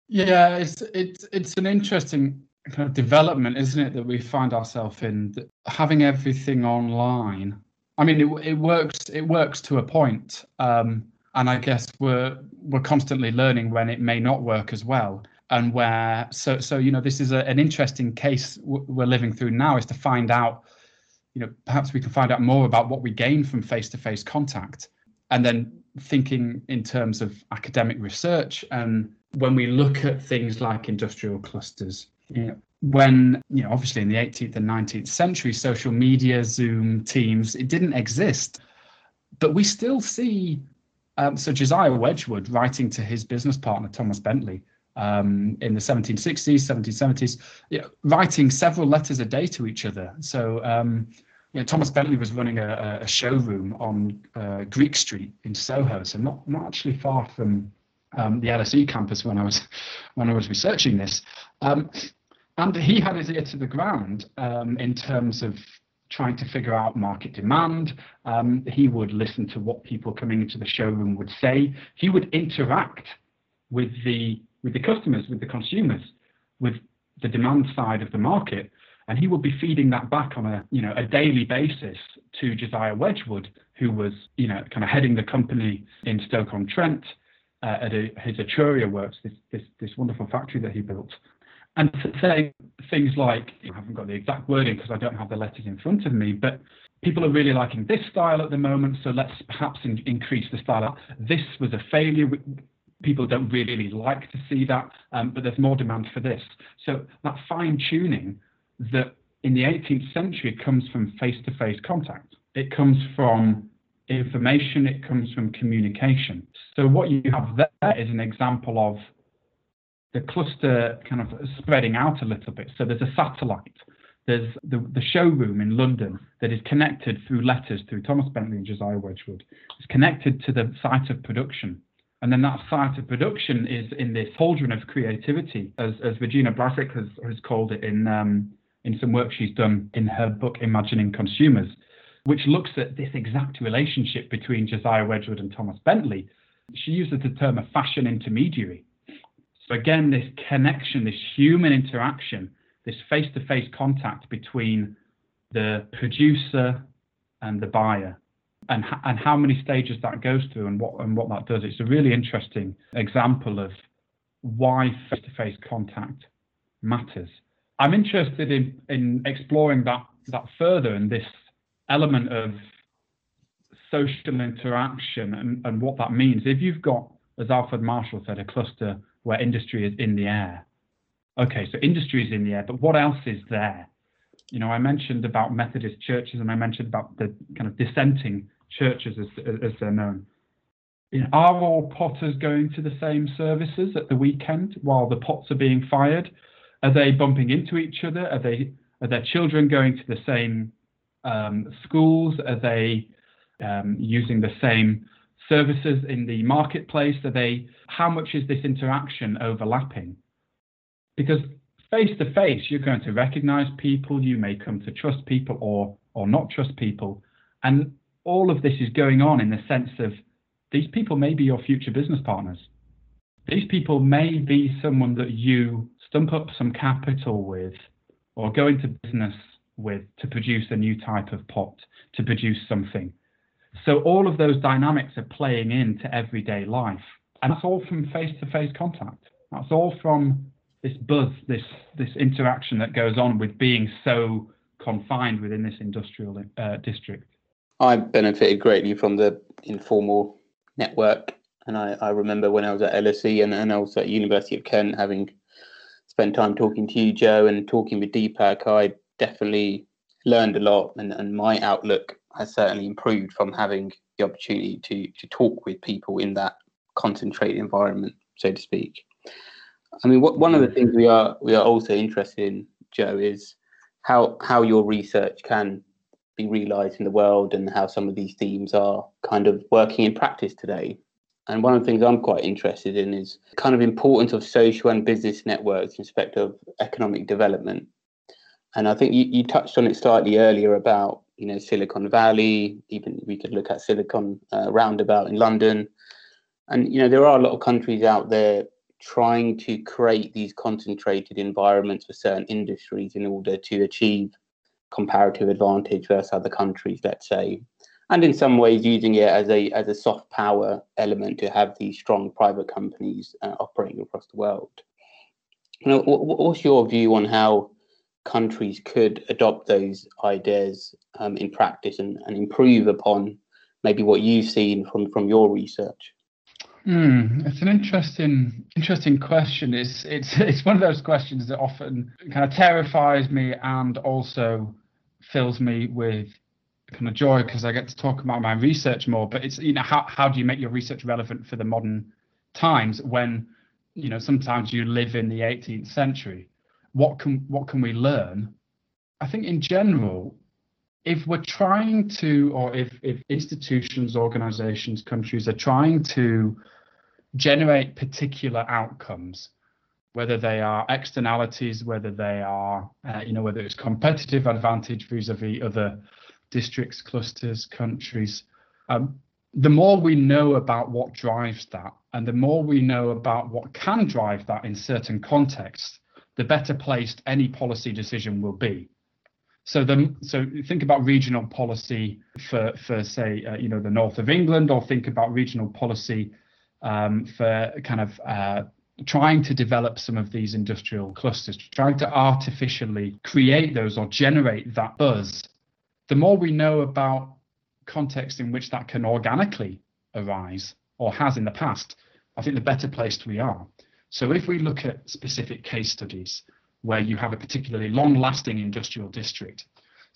yeah, it's it's it's an interesting kind of development, isn't it, that we find ourselves in having everything online. I mean, it it works it works to a point, um, and I guess we're we're constantly learning when it may not work as well, and where so so you know this is a, an interesting case we're living through now is to find out, you know, perhaps we can find out more about what we gain from face to face contact, and then thinking in terms of academic research and when we look at things like industrial clusters, you know, when you know obviously in the 18th and 19th century social media zoom teams it didn't exist. But we still see um, so josiah wedgwood writing to his business partner thomas bentley um, in the 1760s 1770s you know, writing several letters a day to each other. So um, you know, thomas bentley was running a, a showroom on uh, greek street in soho so not, not actually far from um, the LSE campus when I was when I was researching this, um, and he had his ear to the ground um, in terms of trying to figure out market demand. Um, he would listen to what people coming into the showroom would say. He would interact with the with the customers, with the consumers, with the demand side of the market, and he would be feeding that back on a you know a daily basis to Josiah Wedgwood, who was you know kind of heading the company in Stoke on Trent uh, at a, his Etruria works, this, this, this wonderful factory that he built. And to say things like, I haven't got the exact wording because I don't have the letters in front of me, but people are really liking this style at the moment, so let's perhaps in, increase the style. This was a failure. People don't really like to see that, um, but there's more demand for this. So that fine tuning that in the 18th century comes from face to face contact. It comes from information, it comes from communication. So what you have there is an example of the cluster kind of spreading out a little bit. So there's a satellite There's the, the showroom in London that is connected through letters through Thomas Bentley and Josiah Wedgwood. It's connected to the site of production. And then that site of production is in this cauldron of creativity, as, as Regina Blaszczyk has, has called it in, um, in some work she's done in her book, Imagining Consumers, which looks at this exact relationship between Josiah Wedgwood and Thomas Bentley. She uses the term a fashion intermediary. So again, this connection, this human interaction this face to face contact between the producer and the buyer and, and how many stages that goes through and what, and what that does. It's a really interesting example of why face to face contact matters. I'm interested in, in exploring that, that further and this element of social interaction and, and what that means. If you've got, as Alfred Marshall said, a cluster where industry is in the air, okay, so industry is in the air, but what else is there? You know, I mentioned about Methodist churches and I mentioned about the kind of dissenting churches as, as they're known. You know, are all potters going to the same services at the weekend while the pots are being fired? Are they bumping into each other? Are they are their children going to the same um, schools? Are they um, using the same services in the marketplace? Are they? How much is this interaction overlapping? because face to face you're going to recognize people you may come to trust people or or not trust people and all of this is going on in the sense of these people may be your future business partners these people may be someone that you stump up some capital with or go into business with to produce a new type of pot to produce something. So all of those dynamics are playing into everyday life. And that's all from face to face contact. That's all from this buzz, this this interaction that goes on with being so confined within this industrial uh, district. I benefited greatly from the informal network, and I, I remember when I was at LSE and, and also at University of Kent, having spent time talking to you, Joe, and talking with Deepak, I definitely learned a lot, and, and my outlook has certainly improved from having the opportunity to to talk with people in that concentrated environment, so to speak. I mean, what, one of the things we are we are also interested in, Joe, is how how your research can be realised in the world and how some of these themes are kind of working in practice today. And one of the things I'm quite interested in is kind of importance of social and business networks in respect of economic development. And I think you, you touched on it slightly earlier about you know Silicon Valley. Even we could look at Silicon uh, Roundabout in London. And you know there are a lot of countries out there trying to create these concentrated environments for certain industries in order to achieve comparative advantage versus other countries, let's say, and in some ways using it as a as a soft power element to have these strong private companies uh, operating across the world. You know, what's your view on how countries could adopt those ideas um, in practice and, and improve upon maybe what you've seen from from your research? Hmm, it's an interesting, interesting question. It's it's it's one of those questions that often kind of terrifies me and also fills me with kind of joy because I get to talk about my research more. But it's you know how how do you make your research relevant for the modern times when you know sometimes you live in the 18th century? What can what can we learn? I think in general, if we're trying to, or if if institutions, organizations, countries are trying to generate particular outcomes, whether they are externalities, whether they are, uh, you know, whether it's competitive advantage vis-a-vis other districts, clusters, countries. Um, the more we know about what drives that, and the more we know about what can drive that in certain contexts, the better placed any policy decision will be. So the so think about regional policy for for say uh, you know the north of England, or think about regional policy um, for kind of uh, trying to develop some of these industrial clusters, trying to artificially create those or generate that buzz. The more we know about context in which that can organically arise or has in the past, I think the better placed we are. So if we look at specific case studies where you have a particularly long lasting industrial district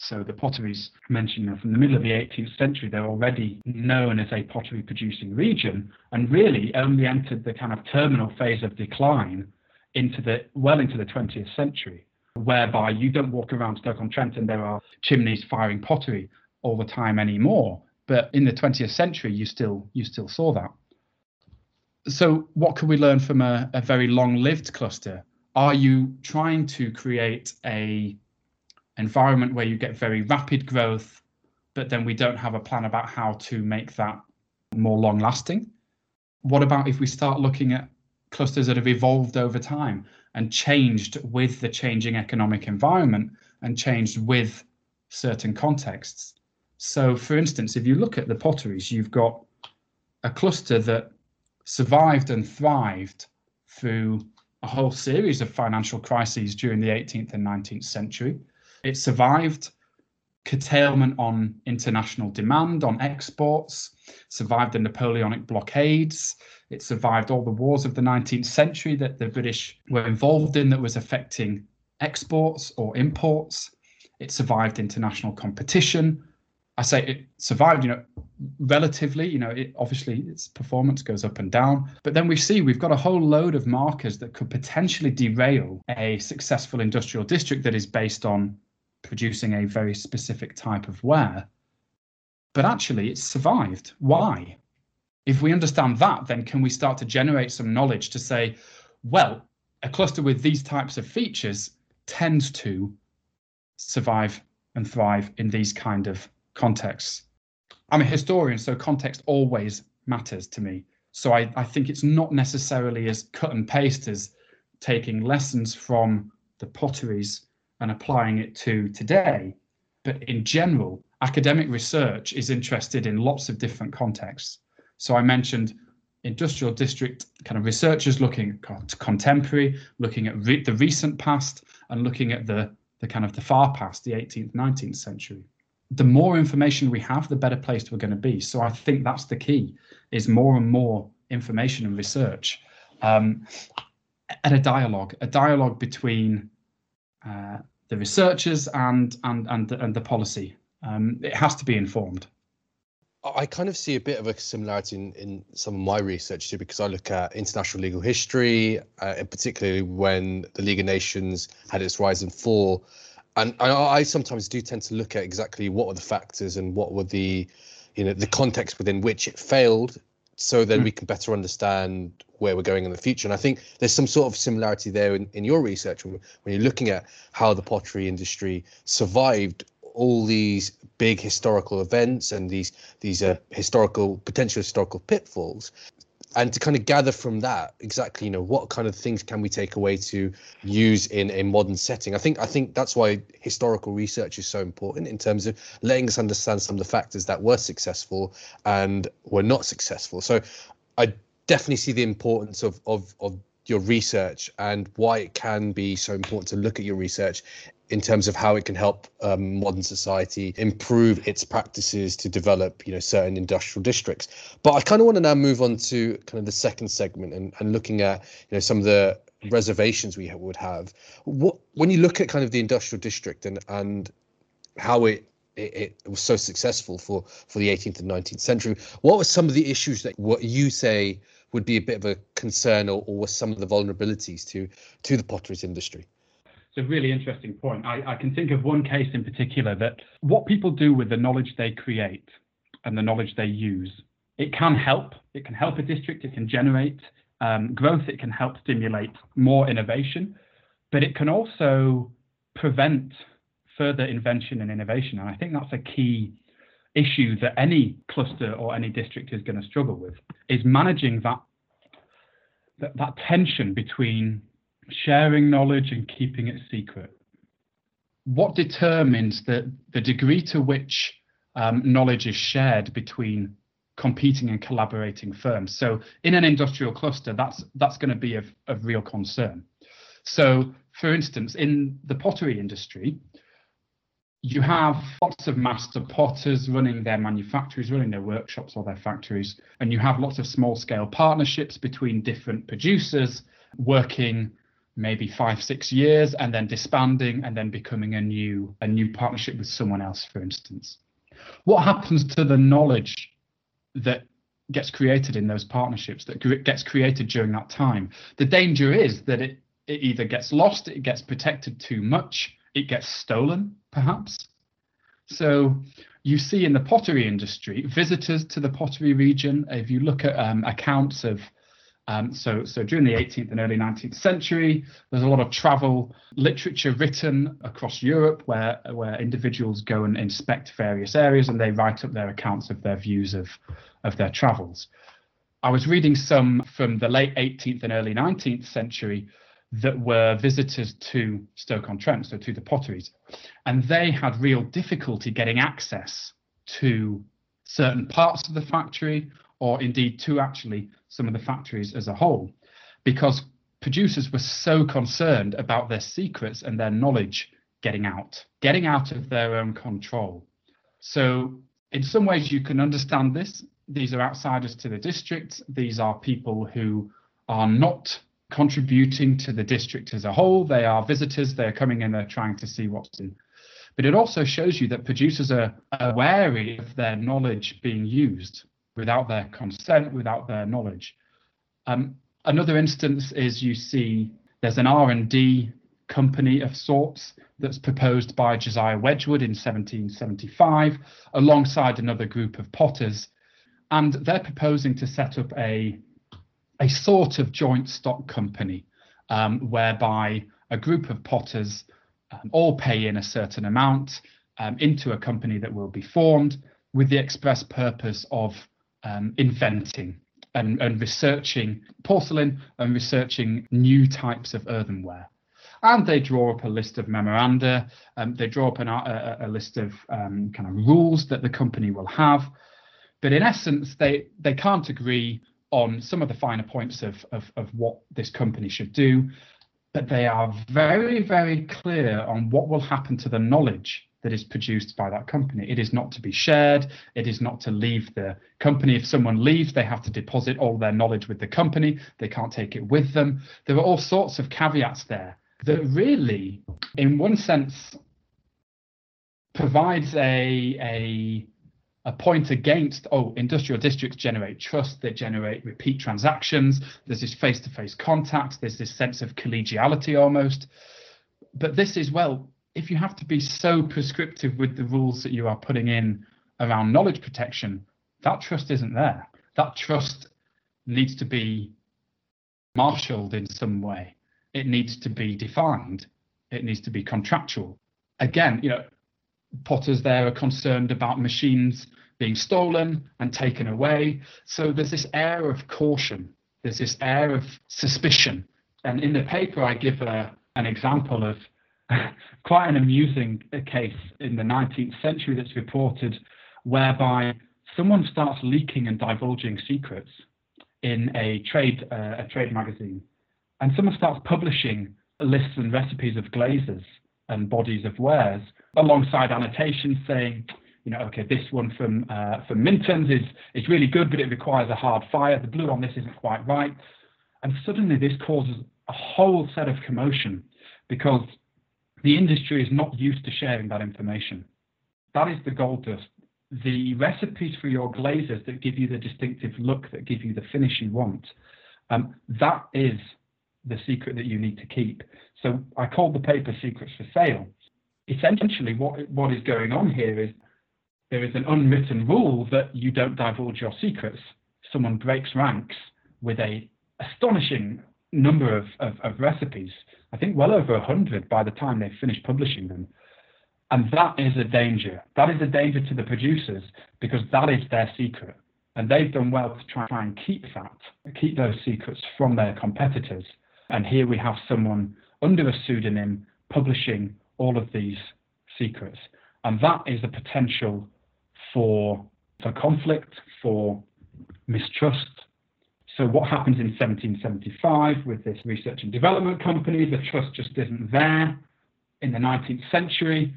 so the potteries mentioned from the middle of the 18th century, they're already known as a pottery producing region and really only entered the kind of terminal phase of decline into the well into the 20th century. whereby you don't walk around Stoke-on-Trent and there are chimneys firing pottery all the time anymore. But in the 20th century, you still you still saw that. So, what can we learn from a, a very long-lived cluster? Are you trying to create a environment where you get very rapid growth, but then we don't have a plan about how to make that more long-lasting? What about if we start looking at clusters that have evolved over time and changed with the changing economic environment and changed with certain contexts? So, for instance, if you look at the potteries, you've got a cluster that survived and thrived through a whole series of financial crises during the 18th and 19th century. It survived curtailment on international demand, on exports, survived the Napoleonic blockades. It survived all the wars of the 19th century that the British were involved in that was affecting exports or imports. It survived international competition. I say it survived, you know, relatively, you know, it, obviously its performance goes up and down. But then we see we've got a whole load of markers that could potentially derail a successful industrial district that is based on producing a very specific type of ware. But actually, it's survived. Why? If we understand that, then can we start to generate some knowledge to say, well, a cluster with these types of features tends to survive and thrive in these kind of contexts. I'm a historian, so context always matters to me. So I, I think it's not necessarily as cut and paste as taking lessons from the potteries and applying it to today. But in general, academic research is interested in lots of different contexts. So I mentioned industrial district kind of researchers looking at contemporary, looking at re- the recent past, and looking at the the kind of the far past, the 18th, 19th century. The more information we have, the better placed we're going to be. So I think that's the key: is more and more information and research, um, and a dialogue, a dialogue between uh, the researchers and and and the, and the policy. Um, it has to be informed. I kind of see a bit of a similarity in, in some of my research too, because I look at international legal history, uh, and particularly when the League of Nations had its rise and fall. And I, I sometimes do tend to look at exactly what were the factors and what were the, you know, the context within which it failed, so then mm. we can better understand where we're going in the future. And I think there's some sort of similarity there in, in your research when, when you're looking at how the pottery industry survived all these big historical events and these these uh, historical potential historical pitfalls and to kind of gather from that exactly you know what kind of things can we take away to use in a modern setting? I think i think that's why historical research is so important in terms of letting us understand some of the factors that were successful and were not successful. So i definitely see the importance of of of your research and why it can be so important to look at your research in terms of how it can help um, modern society improve its practices to develop you know certain industrial districts. But i kind of want to now move on to kind of the second segment and, and looking at you know some of the reservations we would have. What when you look at kind of the industrial district and and how it it, it, was so successful for for the 18th and 19th century what were some of the issues that what you say would be a bit of a concern or, or some of the vulnerabilities to to the potteries industry it's a really interesting point. I, I can think of one case in particular that what people do with the knowledge they create and the knowledge they use, it can help. It can help a district. It can generate um, growth. It can help stimulate more innovation, but it can also prevent further invention and innovation. And I think that's a key issue that any cluster or any district is going to struggle with is managing that that, that tension between sharing knowledge and keeping it secret. What determines the, the degree to which um, knowledge is shared between competing and collaborating firms? So in an industrial cluster, that's that's going to be of, of real concern. So for instance, in the pottery industry, you have lots of master potters running their manufactories, running their workshops or their factories, and you have lots of small scale partnerships between different producers working maybe five six years and then disbanding and then becoming a new a new partnership with someone else for instance. What happens to the knowledge that gets created in those partnerships that gets created during that time? The danger is that it it either gets lost, it gets protected too much, it gets stolen, perhaps. So you see in the pottery industry, visitors to the pottery region, if you look at um, accounts of um, so, so during the 18th and early 19th century, there's a lot of travel literature written across Europe where where individuals go and inspect various areas and they write up their accounts of their views of of their travels. I was reading some from the late 18th and early 19th century that were visitors to Stoke-on-Trent, so to the potteries, and they had real difficulty getting access to certain parts of the factory or indeed to actually some of the factories as a whole, because producers were so concerned about their secrets and their knowledge getting out, getting out of their own control. So, in some ways, you can understand this. These are outsiders to the district. These are people who are not contributing to the district as a whole. They are visitors. They're coming in. They're trying to see what's in. But it also shows you that producers are, are wary of their knowledge being used without their consent, without their knowledge. Um, another instance is you see there's an R&D company of sorts that's proposed by Josiah Wedgwood in 1775 alongside another group of potters and they're proposing to set up a a sort of joint stock company um, whereby a group of potters um, all pay in a certain amount um, into a company that will be formed with the express purpose of um, inventing and, and researching porcelain and researching new types of earthenware. And they draw up a list of memoranda. Um, they draw up an, a, a, list of um, kind of rules that the company will have. But in essence, they they can't agree on some of the finer points of, of, of what this company should do. But they are very, very clear on what will happen to the knowledge that is produced by that company. It is not to be shared. It is not to leave the company. If someone leaves, they have to deposit all their knowledge with the company. They can't take it with them. There are all sorts of caveats there that really, in one sense, provides a, a, a point against, oh, industrial districts generate trust, they generate repeat transactions, there's this face to face contact, there's this sense of collegiality almost. But this is, well, if you have to be so prescriptive with the rules that you are putting in around knowledge protection, that trust isn't there. That trust needs to be marshaled in some way. It needs to be defined. It needs to be contractual. Again, you know, potters there are concerned about machines being stolen and taken away. So there's this air of caution. There's this air of suspicion. And in the paper, I give a, an example of quite an amusing case in the 19th century that's reported whereby someone starts leaking and divulging secrets in a trade uh, a trade magazine and someone starts publishing lists and recipes of glazes and bodies of wares alongside annotations saying you know okay this one from uh, from Minton's is is really good but it requires a hard fire the blue on this isn't quite right and suddenly this causes a whole set of commotion because the industry is not used to sharing that information. That is the gold dust. The recipes for your glazes that give you the distinctive look, that give you the finish you want, um, that is the secret that you need to keep. So I called the paper Secrets for Sale. Essentially, what, what is going on here is there is an unwritten rule that you don't divulge your secrets. Someone breaks ranks with a astonishing number of, of, of recipes I think well over a 100 by the time they finish publishing them. And that is a danger. That is a danger to the producers because that is their secret. And they've done well to try, try and keep that, keep those secrets from their competitors. And here we have someone under a pseudonym publishing all of these secrets. And that is the potential for, for conflict, for mistrust, so what happens in 1775 with this research and development company? The trust just isn't there. In the 19th century,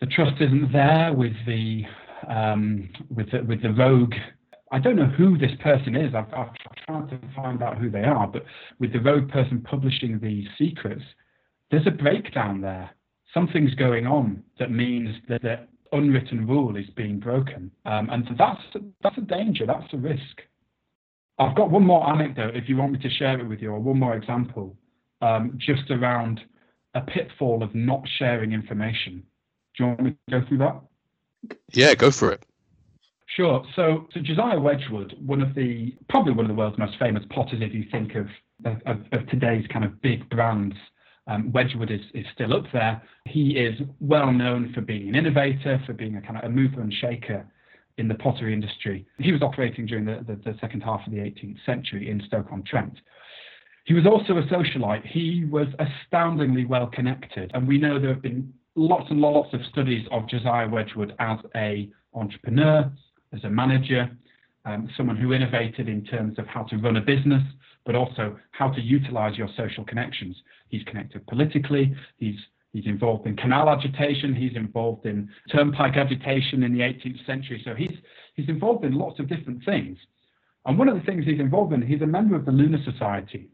the trust isn't there with the um, with the, with the rogue. I don't know who this person is. I've, I've tried to find out who they are, but with the rogue person publishing these secrets, there's a breakdown there. Something's going on that means that the unwritten rule is being broken, um, and that's that's a danger. That's a risk. I've got one more anecdote if you want me to share it with you, or one more example um, just around a pitfall of not sharing information. Do you want me to go through that? Yeah, go for it. Sure. So, so Josiah Wedgwood, one of the probably one of the world's most famous potters, if you think of of, of today's kind of big brands, um, Wedgwood is, is still up there. He is well known for being an innovator, for being a kind of a mover and shaker in the pottery industry. He was operating during the, the, the second half of the 18th century in Stoke-on-Trent. He was also a socialite. He was astoundingly well connected, and we know there have been lots and lots of studies of Josiah Wedgwood as a entrepreneur, as a manager, um, someone who innovated in terms of how to run a business, but also how to utilize your social connections. He's connected politically, he's He's involved in canal agitation. He's involved in turnpike agitation in the 18th century. So he's he's involved in lots of different things. And one of the things he's involved in, he's a member of the Lunar Society,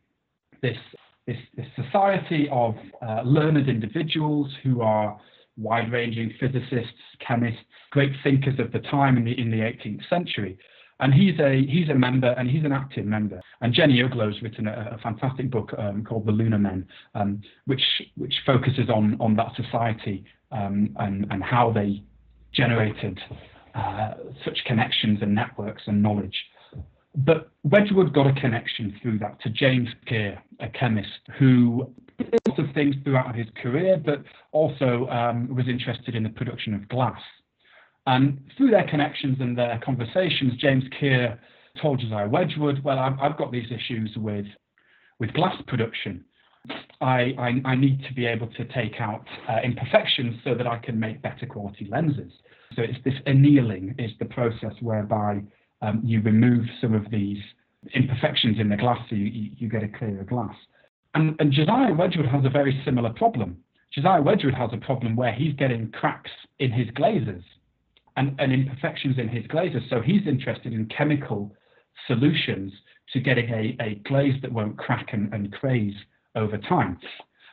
this this, this society of uh, learned individuals who are wide-ranging physicists, chemists, great thinkers of the time in the in the 18th century. And he's a he's a member and he's an active member. And Jenny Uglow's written a, a fantastic book um, called The Lunar Men, um, which which focuses on on that society um, and and how they generated uh, such connections and networks and knowledge. But Wedgwood got a connection through that to James Keir, a chemist who did lots of things throughout his career, but also um, was interested in the production of glass. And through their connections and their conversations, James Keir told Josiah Wedgwood, well, I've, I've got these issues with, with glass production. I, I, I, need to be able to take out uh, imperfections so that I can make better quality lenses. So it's this annealing is the process whereby um, you remove some of these imperfections in the glass so you, you get a clearer glass. And, and Josiah Wedgwood has a very similar problem. Josiah Wedgwood has a problem where he's getting cracks in his glazes and, and imperfections in his glazes. So he's interested in chemical solutions to getting a, a glaze that won't crack and, and craze over time.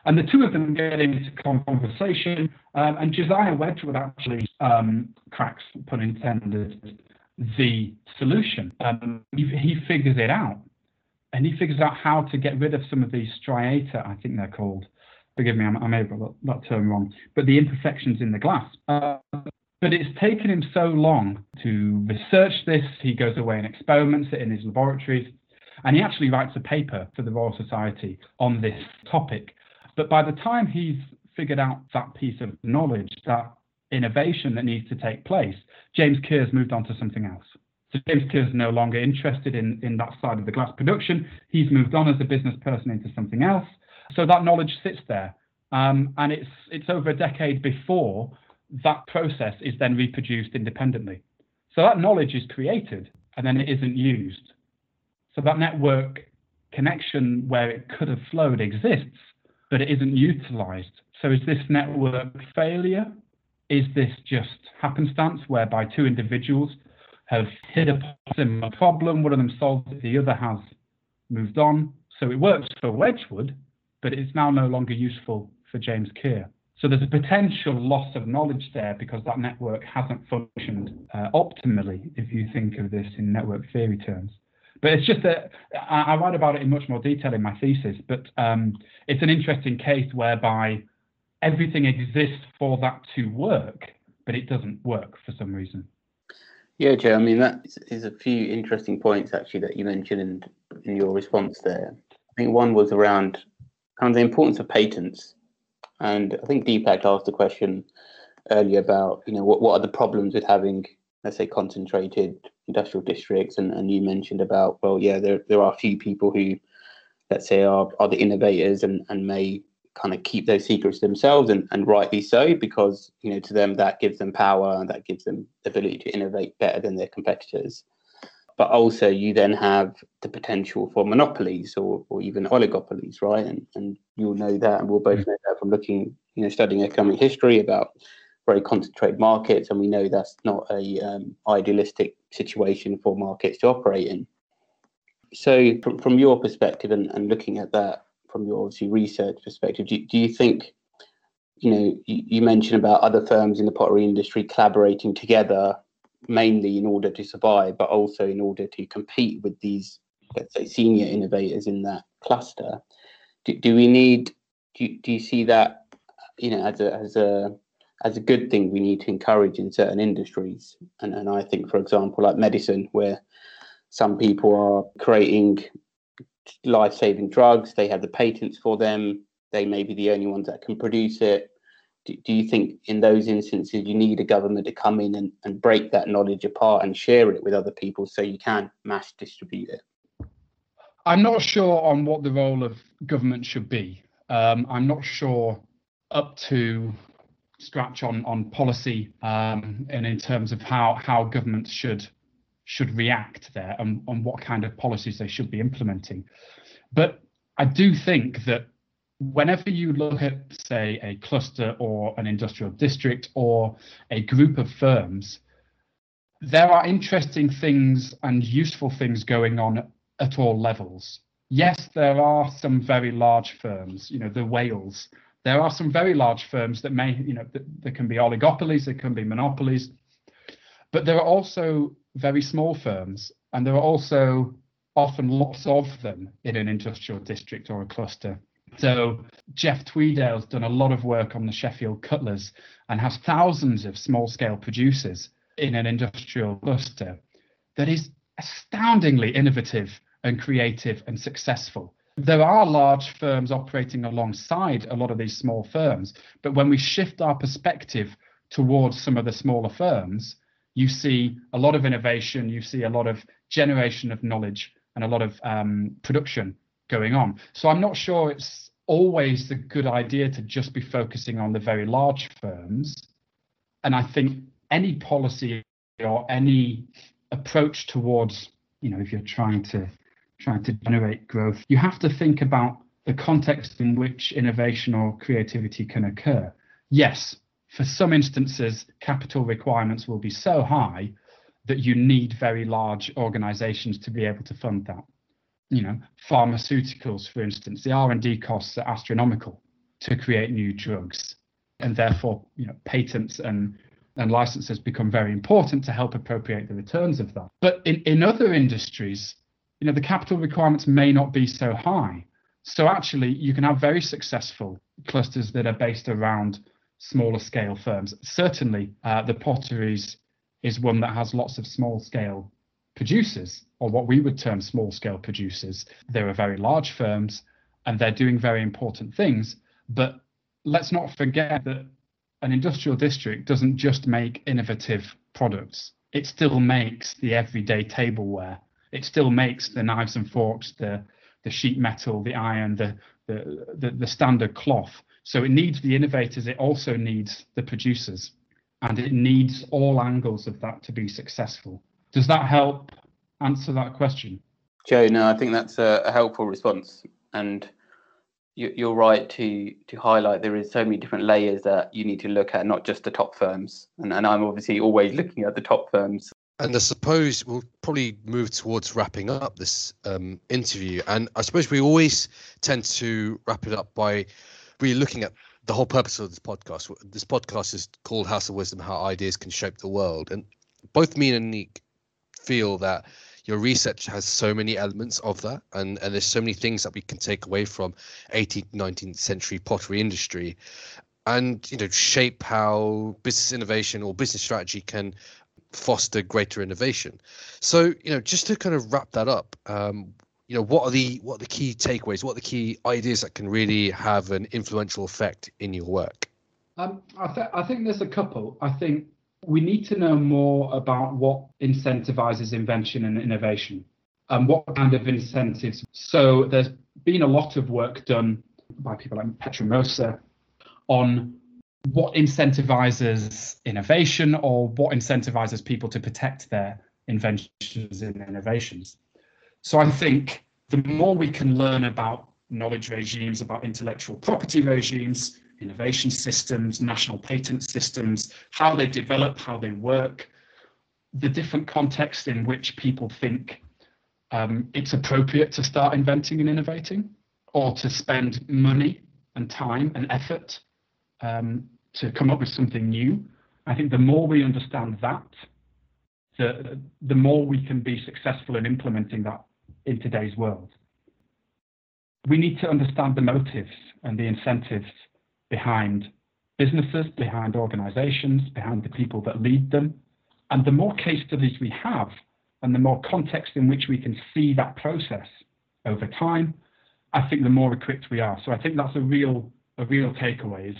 And the two of them get into conversation, um, and Josiah Wedgwood actually um, cracks, pun intended, the solution. Um, he, he, figures it out, and he figures out how to get rid of some of these striata, I think they're called. Forgive me, I, may have got that term wrong, but the imperfections in the glass. Uh, but it's taken him so long to research this. He goes away and experiments it in his laboratories. And he actually writes a paper for the Royal Society on this topic. But by the time he's figured out that piece of knowledge, that innovation that needs to take place, James Keir's moved on to something else. So James Keir's no longer interested in, in that side of the glass production. He's moved on as a business person into something else. So that knowledge sits there. Um, and it's it's over a decade before that process is then reproduced independently. So that knowledge is created and then it isn't used. So that network connection where it could have flowed exists, but it isn't utilized. So is this network failure? Is this just happenstance whereby two individuals have hit upon a similar problem, one of them solved it, the other has moved on. So it works for Wedgwood, but it's now no longer useful for James Keir. So there's a potential loss of knowledge there because that network hasn't functioned uh, optimally, if you think of this in network theory terms. But it's just that I, I write about it in much more detail in my thesis, but um, it's an interesting case whereby everything exists for that to work, but it doesn't work for some reason. Yeah, Joe. I mean, that is a few interesting points actually that you mentioned in, in your response there. I think one was around kind of the importance of patents and I think Deepak asked a question earlier about, you know, what, what are the problems with having, let's say, concentrated industrial districts? And, and you mentioned about, well, yeah, there, there are a few people who, let's say, are, are the innovators and, and may kind of keep those secrets themselves and, and rightly so because you know to them that gives them power and that gives them the ability to innovate better than their competitors but also you then have the potential for monopolies or, or even oligopolies, right? And and you'll know that, and we'll both mm. know that from looking, you know, studying economic history about very concentrated markets, and we know that's not a um, idealistic situation for markets to operate in. So, from, from your perspective, and, and looking at that from your obviously research perspective, do, do you think, you know, you, you mentioned about other firms in the pottery industry collaborating together mainly in order to survive, but also in order to compete with these, let's say, senior innovators in that cluster. do, do we need? Do, do you see that? You know, as a as a as a good thing we need to encourage in certain industries. And and I think, for example, like medicine, where some people are creating life saving drugs, they have the patents for them, they may be the only ones that can produce it. Do, do you think in those instances you need a government to come in and, and break that knowledge apart and share it with other people so you can mass distribute it? I'm not sure on what the role of government should be. Um, I'm not sure up to scratch on on policy um, and in terms of how how governments should should react there and, and what kind of policies they should be implementing. But I do think that whenever you look at, say, a cluster or an industrial district or a group of firms, there are interesting things and useful things going on at all levels. Yes, there are some very large firms, you know, the whales. There are some very large firms that may, you know, there can be oligopolies, there can be monopolies, but there are also very small firms, and there are also often lots of them in an industrial district or a cluster. So Jeff Tweedale's done a lot of work on the Sheffield Cutlers and has thousands of small scale producers in an industrial cluster that is astoundingly innovative and creative and successful. There are large firms operating alongside a lot of these small firms, but when we shift our perspective towards some of the smaller firms, you see a lot of innovation, you see a lot of generation of knowledge and a lot of um, production going on. So I'm not sure it's always a good idea to just be focusing on the very large firms. And I think any policy or any approach towards, you know, if you're trying to trying to generate growth, you have to think about the context in which innovation or creativity can occur. Yes, for some instances, capital requirements will be so high that you need very large organizations to be able to fund that you know, pharmaceuticals, for instance, the R&D costs are astronomical to create new drugs, and therefore, you know, patents and and licenses become very important to help appropriate the returns of that. But in, in other industries, you know, the capital requirements may not be so high. So actually, you can have very successful clusters that are based around smaller scale firms. Certainly, uh, the potteries is one that has lots of small scale producers, or what we would term small scale producers. There are very large firms and they're doing very important things. But let's not forget that an industrial district doesn't just make innovative products, it still makes the everyday tableware. It still makes the knives and forks, the the sheet metal, the iron, the, the, the, the standard cloth. So it needs the innovators, it also needs the producers, and it needs all angles of that to be successful. Does that help answer that question? Joe, no, I think that's a, a helpful response, and you, are right to to highlight there is so many different layers that you need to look at, not just the top firms. And, and I'm obviously always looking at the top firms. And I suppose we'll probably move towards wrapping up this um, interview. And I suppose we always tend to wrap it up by really looking at the whole purpose of this podcast. This podcast is called House of Wisdom: How Ideas Can Shape the World. And both me and Anik feel that your research has so many elements of that and, and there's so many things that we can take away from 18th 19th century pottery industry. And you know shape how business innovation or business strategy can foster greater innovation. So you know just to kind of wrap that up um, you know what are the what are the key takeaways? What are the key ideas that can really have an influential effect in your work? Um, I, th- I think there's a couple. I think we need to know more about what incentivizes invention and innovation and what kind of incentives. So there's been a lot of work done by people like Petra Moser on what incentivizes innovation or what incentivizes people to protect their inventions and innovations. So I think the more we can learn about knowledge regimes, about intellectual property regimes, innovation systems, national patent systems, how they develop, how they work, the different contexts in which people think um, it's appropriate to start inventing and innovating or to spend money and time and effort um, to come up with something new. I think the more we understand that, the, the more we can be successful in implementing that in today's world. we need to understand the motives and the incentives behind businesses, behind organizations, behind the people that lead them. And the more case studies we have, and the more context in which we can see that process over time, I think the more equipped we are. So I think that's a real a real takeaway is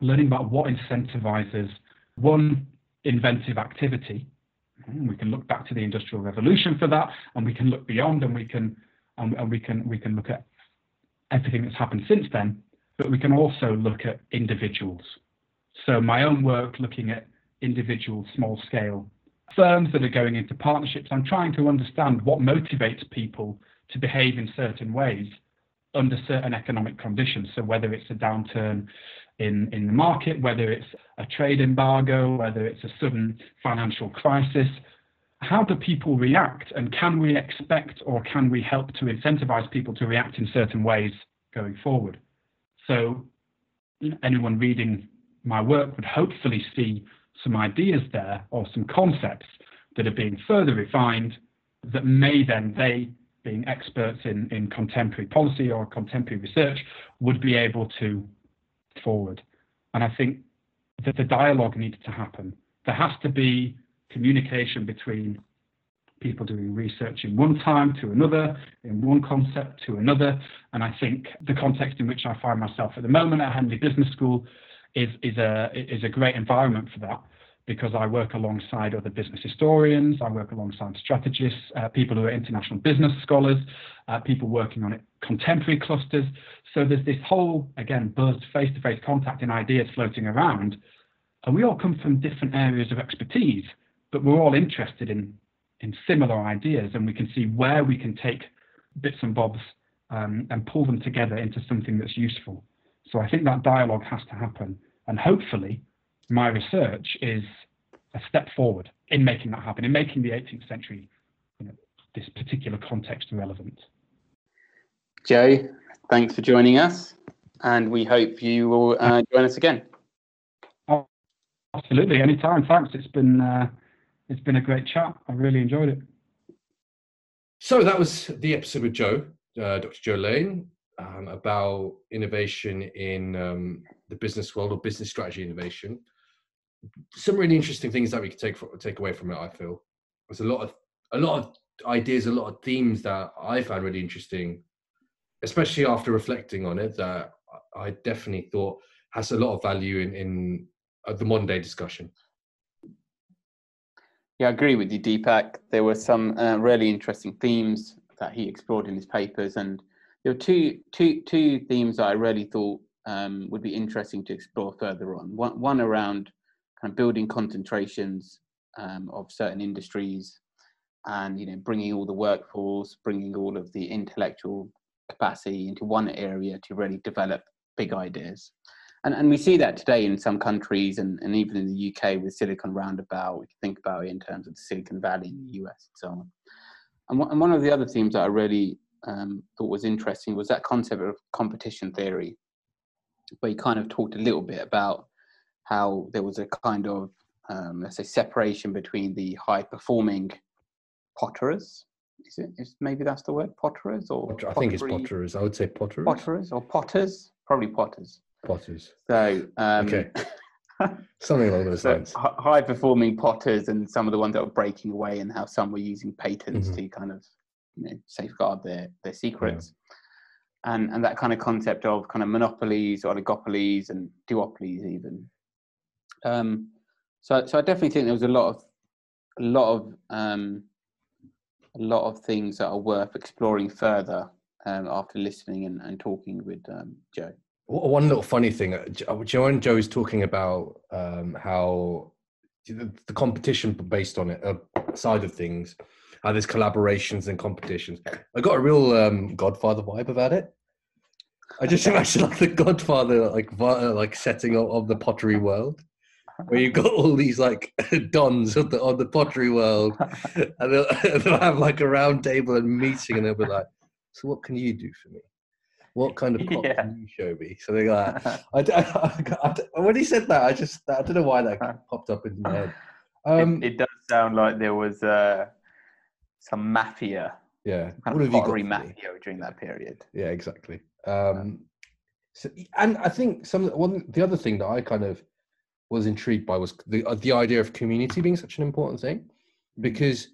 learning about what incentivizes one inventive activity. Hmm, we can look back to the Industrial Revolution for that, and we can look beyond, and we can and, and we can we can look at everything that's happened since then. But we can also look at individuals. So my own work looking at individual small scale firms that are going into partnerships. I'm trying to understand what motivates people to behave in certain ways under certain economic conditions. So whether it's a downturn in, in the market, whether it's a trade embargo, whether it's a sudden financial crisis, how do people react? And can we expect or can we help to incentivize people to react in certain ways going forward? So anyone reading my work would hopefully see some ideas there or some concepts that are being further refined that may then they being experts in, in contemporary policy or contemporary research would be able to forward. And I think that the dialogue needs to happen. There has to be communication between people doing research in one time to another, in one concept to another. And I think the context in which I find myself at the moment at Henley Business School is, is, a, is a great environment for that because I work alongside other business historians, I work alongside strategists, uh, people who are international business scholars, uh, people working on it, contemporary clusters. So there's this whole, again, buzz, face to face contact and ideas floating around. And we all come from different areas of expertise, but we're all interested in, in similar ideas and we can see where we can take bits and bobs um, and pull them together into something that's useful. So I think that dialogue has to happen. And hopefully, my research is a step forward in making that happen, in making the 18th century, you know, this particular context relevant. Joe, thanks for joining us, and we hope you will uh, join us again. Absolutely, anytime. Thanks. It's been uh, it's been a great chat. I really enjoyed it. So that was the episode with Joe, uh, Dr. Joe Lane, um, about innovation in um, the business world or business strategy innovation some really interesting things that we could take take away from it. I feel there's a lot of a lot of ideas, a lot of themes that I found really interesting, especially after reflecting on it. That I definitely thought has a lot of value in in uh, the modern day discussion. Yeah, I agree with you, Deepak. There were some uh, really interesting themes that he explored in his papers, and there were two two two themes that I really thought um, would be interesting to explore further on. One, one around kind of building concentrations um, of certain industries and you know bringing all the workforce bringing all of the intellectual capacity into one area to really develop big ideas and, and we see that today in some countries and, and even in the uk with silicon roundabout we can think about it in terms of the silicon valley in the us and so on and, and one of the other themes that i really um, thought was interesting was that concept of competition theory where he kind of talked a little bit about how there was a kind of um, let's say separation between the high performing potterers. Is it? Is maybe that's the word potterers or? I think it's potterers. I would say potterers. Potterers or potters, probably potters. Potters. So um, okay. Something along those so lines. High performing potters and some of the ones that were breaking away, and how some were using patents mm-hmm. to kind of you know, safeguard their their secrets. Yeah. And, and that kind of concept of kind of monopolies, or oligopolies, and duopolies, even um, so, so I definitely think there was a lot of, a lot of, um, a lot of things that are worth exploring further um, after listening and, and talking with um, Joe. One little funny thing, uh, uh, Joe and Joe is talking about um, how the, the, competition based on it uh, side of things, how there's collaborations and competitions. I got a real um, Godfather vibe about it. I just imagine like the Godfather, like like setting up of the pottery world where you've got all these like dons of the on the pottery world, and they'll, they'll, have like a round table and meeting, and they'll be like, "So what can you do for me? What kind of pot yeah. can you show me?" So they're like, I, I, I, when he said that, I just I don't know why that popped up in my head. Um, it, it, does sound like there was uh, some mafia Yeah. Kind what of you got? pottery? Matteo during that period. Yeah, exactly. Um, so, and I think some the- one the other thing that I kind of was intrigued by was the uh, the idea of community being such an important thing, because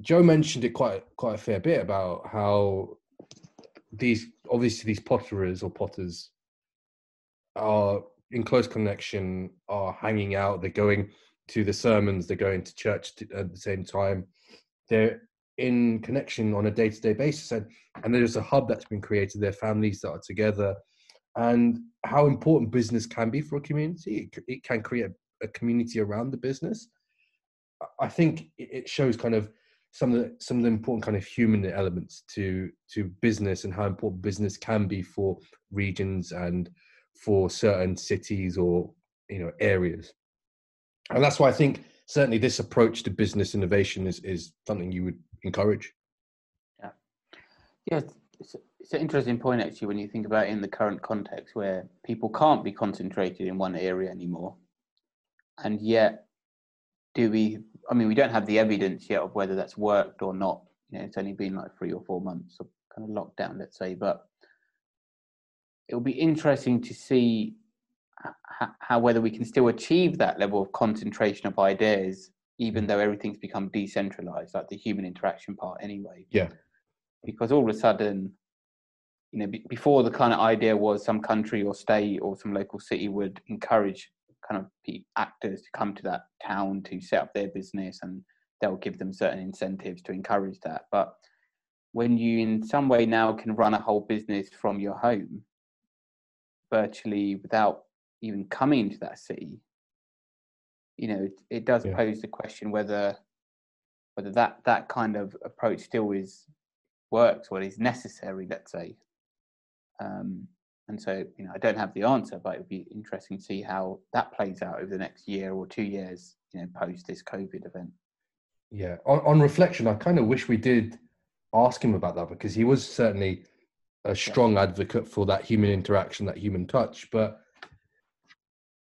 Joe mentioned it quite quite a fair bit about how these obviously these potterers or potters are in close connection, are hanging out, they're going to the sermons, they're going to church t- at the same time, they're in connection on a day-to-day basis and and there's a hub that's been created. Their families that are together. And how important business can be for a community it, it can create a, community around the business. I- think it shows kind of some of the some of the important kind of human elements to to business and how important business can be for regions and for certain cities or you know areas. And that's why i think certainly this approach to business innovation is is something you would encourage. Yeah, Yeah it's, it's an interesting point actually when you think about in the current context where people can't be concentrated in one area anymore. And yet, do we, I mean, we don't have the evidence yet of whether that's worked or not. You know, it's only been like three or four months of kind of lockdown, let's say, but it'll be interesting to see h- h- how whether we can still achieve that level of concentration of ideas even mm. though everything's become decentralized like the human interaction part anyway Yeah. because all of a sudden you know be- before the kind of idea was some country or state or some local city would encourage kind of actors to come to that town to set up their business and they'll give them certain incentives to encourage that but when you in some way now can run a whole business from your home virtually without even coming to that city you know it, it does Yeah. pose the question whether whether that that kind of approach still is works or is necessary let's say um and so you know i don't have the answer but it would be interesting to see how that plays out over the next year or two years you know post this covid event Yeah. On, on reflection, I kind of wish we did ask him about that because he was certainly a strong advocate for that human interaction, that human touch. But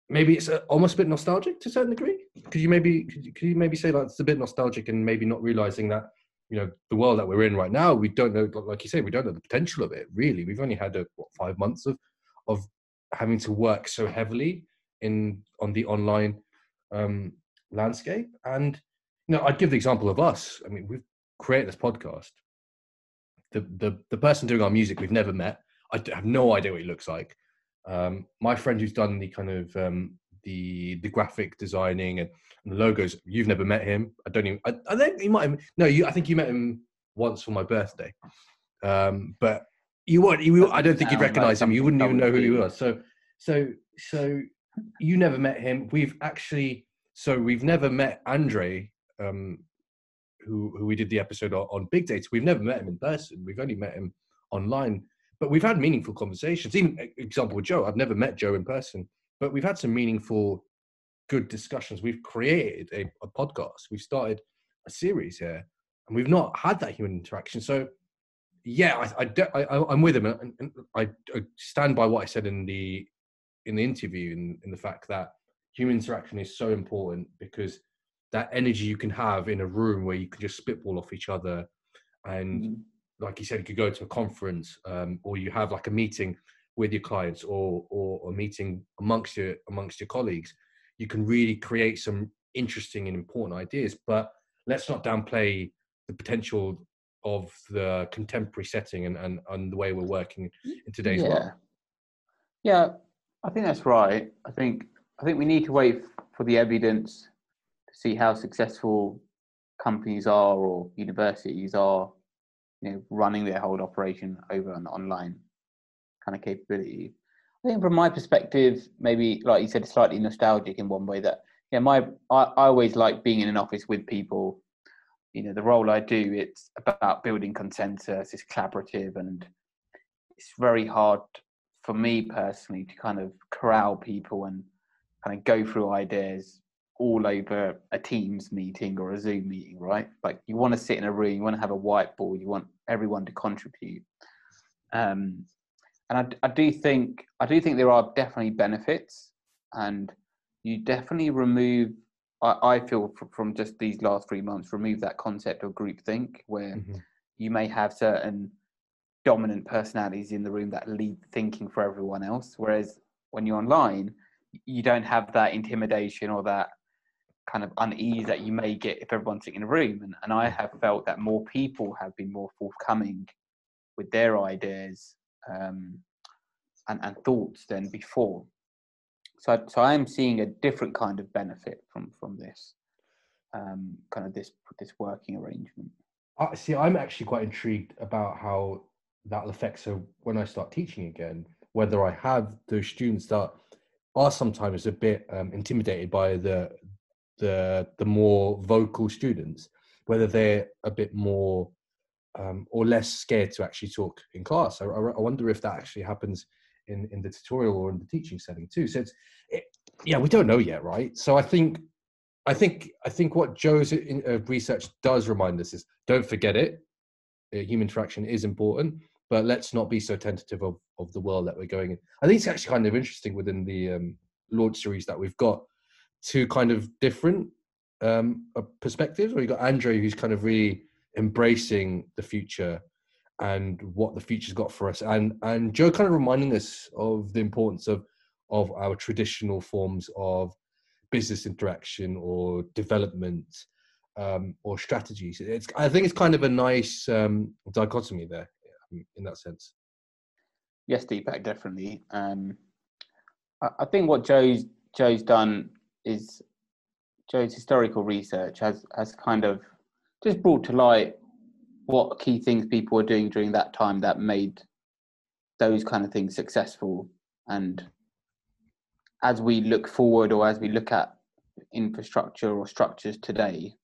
maybe it's a, almost a bit nostalgic to a certain degree. Could you maybe could you, could you maybe say that it's a bit nostalgic and maybe not realizing that you know the world that we're in right now, we don't know, like you say, we don't know the potential of it. Really, we've only had a, what, five months of of having to work so heavily in on the online um, landscape and you know, I'd give the example of us. I mean, we've created this podcast. The the the person doing our music we've never met. i have no idea what he looks like. Um, my friend who's done the kind of um, the the graphic designing and, and logos, you've never met him. I don't even. I, I think you might. Have, no, you. I think you met him once for my birthday. Um, but you would. You, I don't think you'd like recognize him. You wouldn't even know who he was. So so so you never met him. We've actually. So we've never met Andre um, who who we did the episode on, on big data. We've never met him in person. We've only met him online, but we've had meaningful conversations. Even example with Joe, I've never met Joe in person, but we've had some meaningful, good discussions. We've created a, a podcast. We've started a series here, and we've not had that human interaction. So, yeah, I, I, de- I I- I'm with him, and and I, I stand by what I said in the in the interview, in, in the fact that human interaction is so important because that energy you can have in a room where you can just spitball off each other and Mhm. like you said you could go to a conference um, or you have like a meeting with your clients or or a meeting amongst your amongst your colleagues you can really create some interesting and important ideas but let's not downplay the potential of the contemporary setting and and, and the way we're working in today's yeah. world Yeah, I think that's right. I think I think we need to wait for the evidence to see how successful companies are or universities are, you know, running their whole operation over an online kind of capability. I think from my perspective, maybe like you said, slightly nostalgic in one way that yeah, my I, I always like being in an office with people. You know, the role I do, it's about building consensus, it's collaborative and it's very hard for me personally to kind of corral people and kind of go through ideas all over a Teams meeting or a Zoom meeting, right? Like you want to sit in a room, you want to have a whiteboard, you want everyone to contribute. Um, and I, I do think I do think there are definitely benefits, and you definitely remove I, I feel from just these last three months, remove that concept of groupthink where mm-hmm. you may have certain dominant personalities in the room that lead thinking for everyone else. Whereas when you're online, you don't have that intimidation or that kind of unease that you may get if everyone's sitting in a room. And, and I have felt that more people have been more forthcoming with their ideas um, and, and thoughts than before. So, so I am seeing a different kind of benefit from from this um, kind of this this working arrangement. I see. I'm actually quite intrigued about how that'll affect. So when I start teaching again, whether I have those students that are sometimes a bit um, intimidated by the the the more vocal students, whether they're a bit more um, or less scared to actually talk in class. I, I, wonder if that actually happens in in the tutorial or in the teaching setting too. So it's it, yeah, we don't know yet, right? So I think I think I think what Joe's in, uh, research does remind us is don't forget it. Uh, human interaction is important, but let's not be so tentative of of the world that we're going in. I think it's actually kind of interesting within the um, launch series that we've got two kind of different um, uh, perspectives. You got Andre, who's kind of really embracing the future and what the future's got for us, and and Joe kind of reminding us of the importance of of our traditional forms of business interaction or development um, or strategies. It's I think it's kind of a nice um, dichotomy there um, in that sense. Yes, Deepak, definitely. Um, I, I think what Joe's Joe's done is Joe's historical research has has kind of just brought to light what key things people were doing during that time that made those kind of things successful and as we look forward or as we look at infrastructure or structures today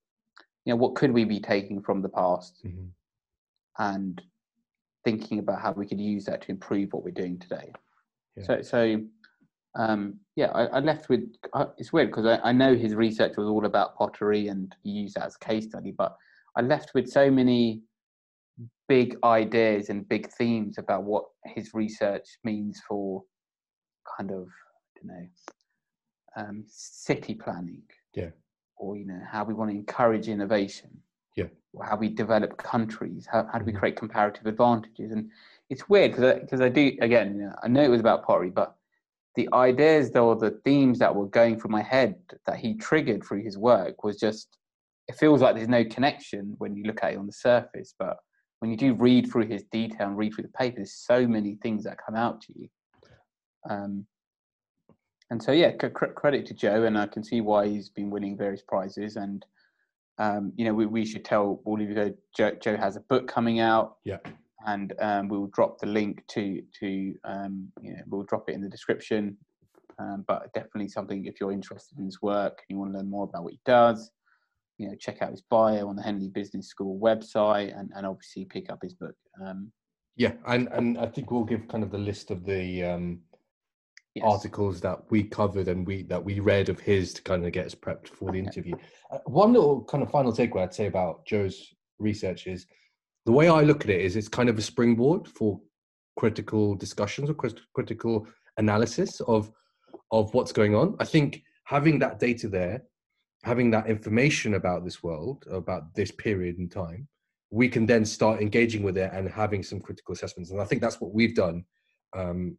you know what could we be taking from the past mm-hmm. and thinking about how we could use that to improve what we're doing today yeah. so so um, yeah I, I, left with uh, it's weird because I, I know his research was all about pottery and he used that as a case study but i left with so many big ideas and big themes about what his research means for kind of I don't know um, city planning. Yeah. Or you know how we want to encourage innovation. Yeah. Or how we develop countries. How how do we mm-hmm. create comparative advantages? And it's weird because because I, I, do again. You know, I know it was about pottery, but the ideas or the themes that were going through my head that he triggered through his work was just it feels like there's no connection when you look at it on the surface but when you do read through his detail and read through the paper, there's so many things that come out to you. Um, and so, yeah, c- credit to Joe, and I can see why he's been winning various prizes. And um, you know, we, we should tell all of you Joe, Joe has a book coming out. Yeah. And um, we'll drop the link to to um, you know we'll drop it in the description. Um, but definitely something if you're interested in his work and you want to learn more about what he does, you know check out his bio on the Henley Business School website and, and obviously pick up his book. Um, yeah, and and I think we'll give kind of the list of the um, yes. articles that we covered and we that we read of his to kind of get us prepped for the interview. Uh, one little kind of final takeaway I'd say about Joe's research is the way I look at it is it's kind of a springboard for critical discussions or critical analysis of of what's going on. I think having that data there having that information about this world, about this period in time, we can then start engaging with it and having some critical assessments. And I think that's what we've done um,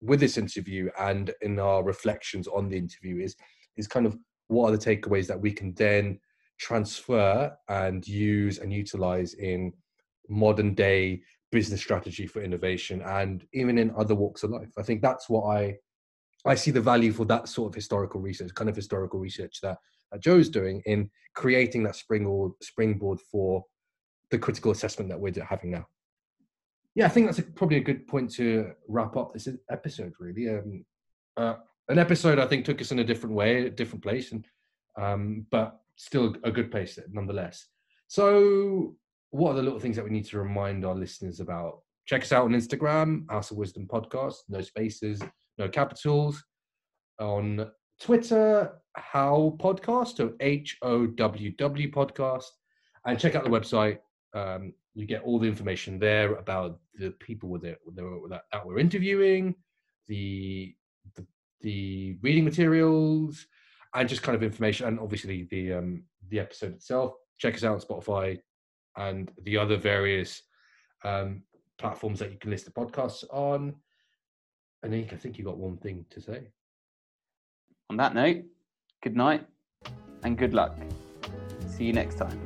with this interview and in our reflections on the interview is is kind of what are the takeaways that we can then transfer and use and utilize in modern day business strategy for innovation and even in other walks of life. I think that's what I I see the value for that sort of historical research, kind of historical research that that Joe's doing in creating that springboard springboard for the critical assessment that we're having now. Yeah, I think that's a, probably a good point to wrap up this episode. Really, um, uh, an episode I think took us in a different way, a different place, and um, but still a good place nonetheless. So, what are the little things that we need to remind our listeners about? Check us out on Instagram, House of Wisdom Podcast, no spaces, no capitals. On Twitter, How Podcast, or H O W W Podcast, and check out the website. Um, you get all the information there about the people with it, that, that we're interviewing, the, the, the reading materials, and just kind of information, and obviously the um, the episode itself. Check us out on Spotify and the other various um, platforms that you can listen to podcasts on. And I think you got one thing to say. On that note, good night and good luck. See you next time.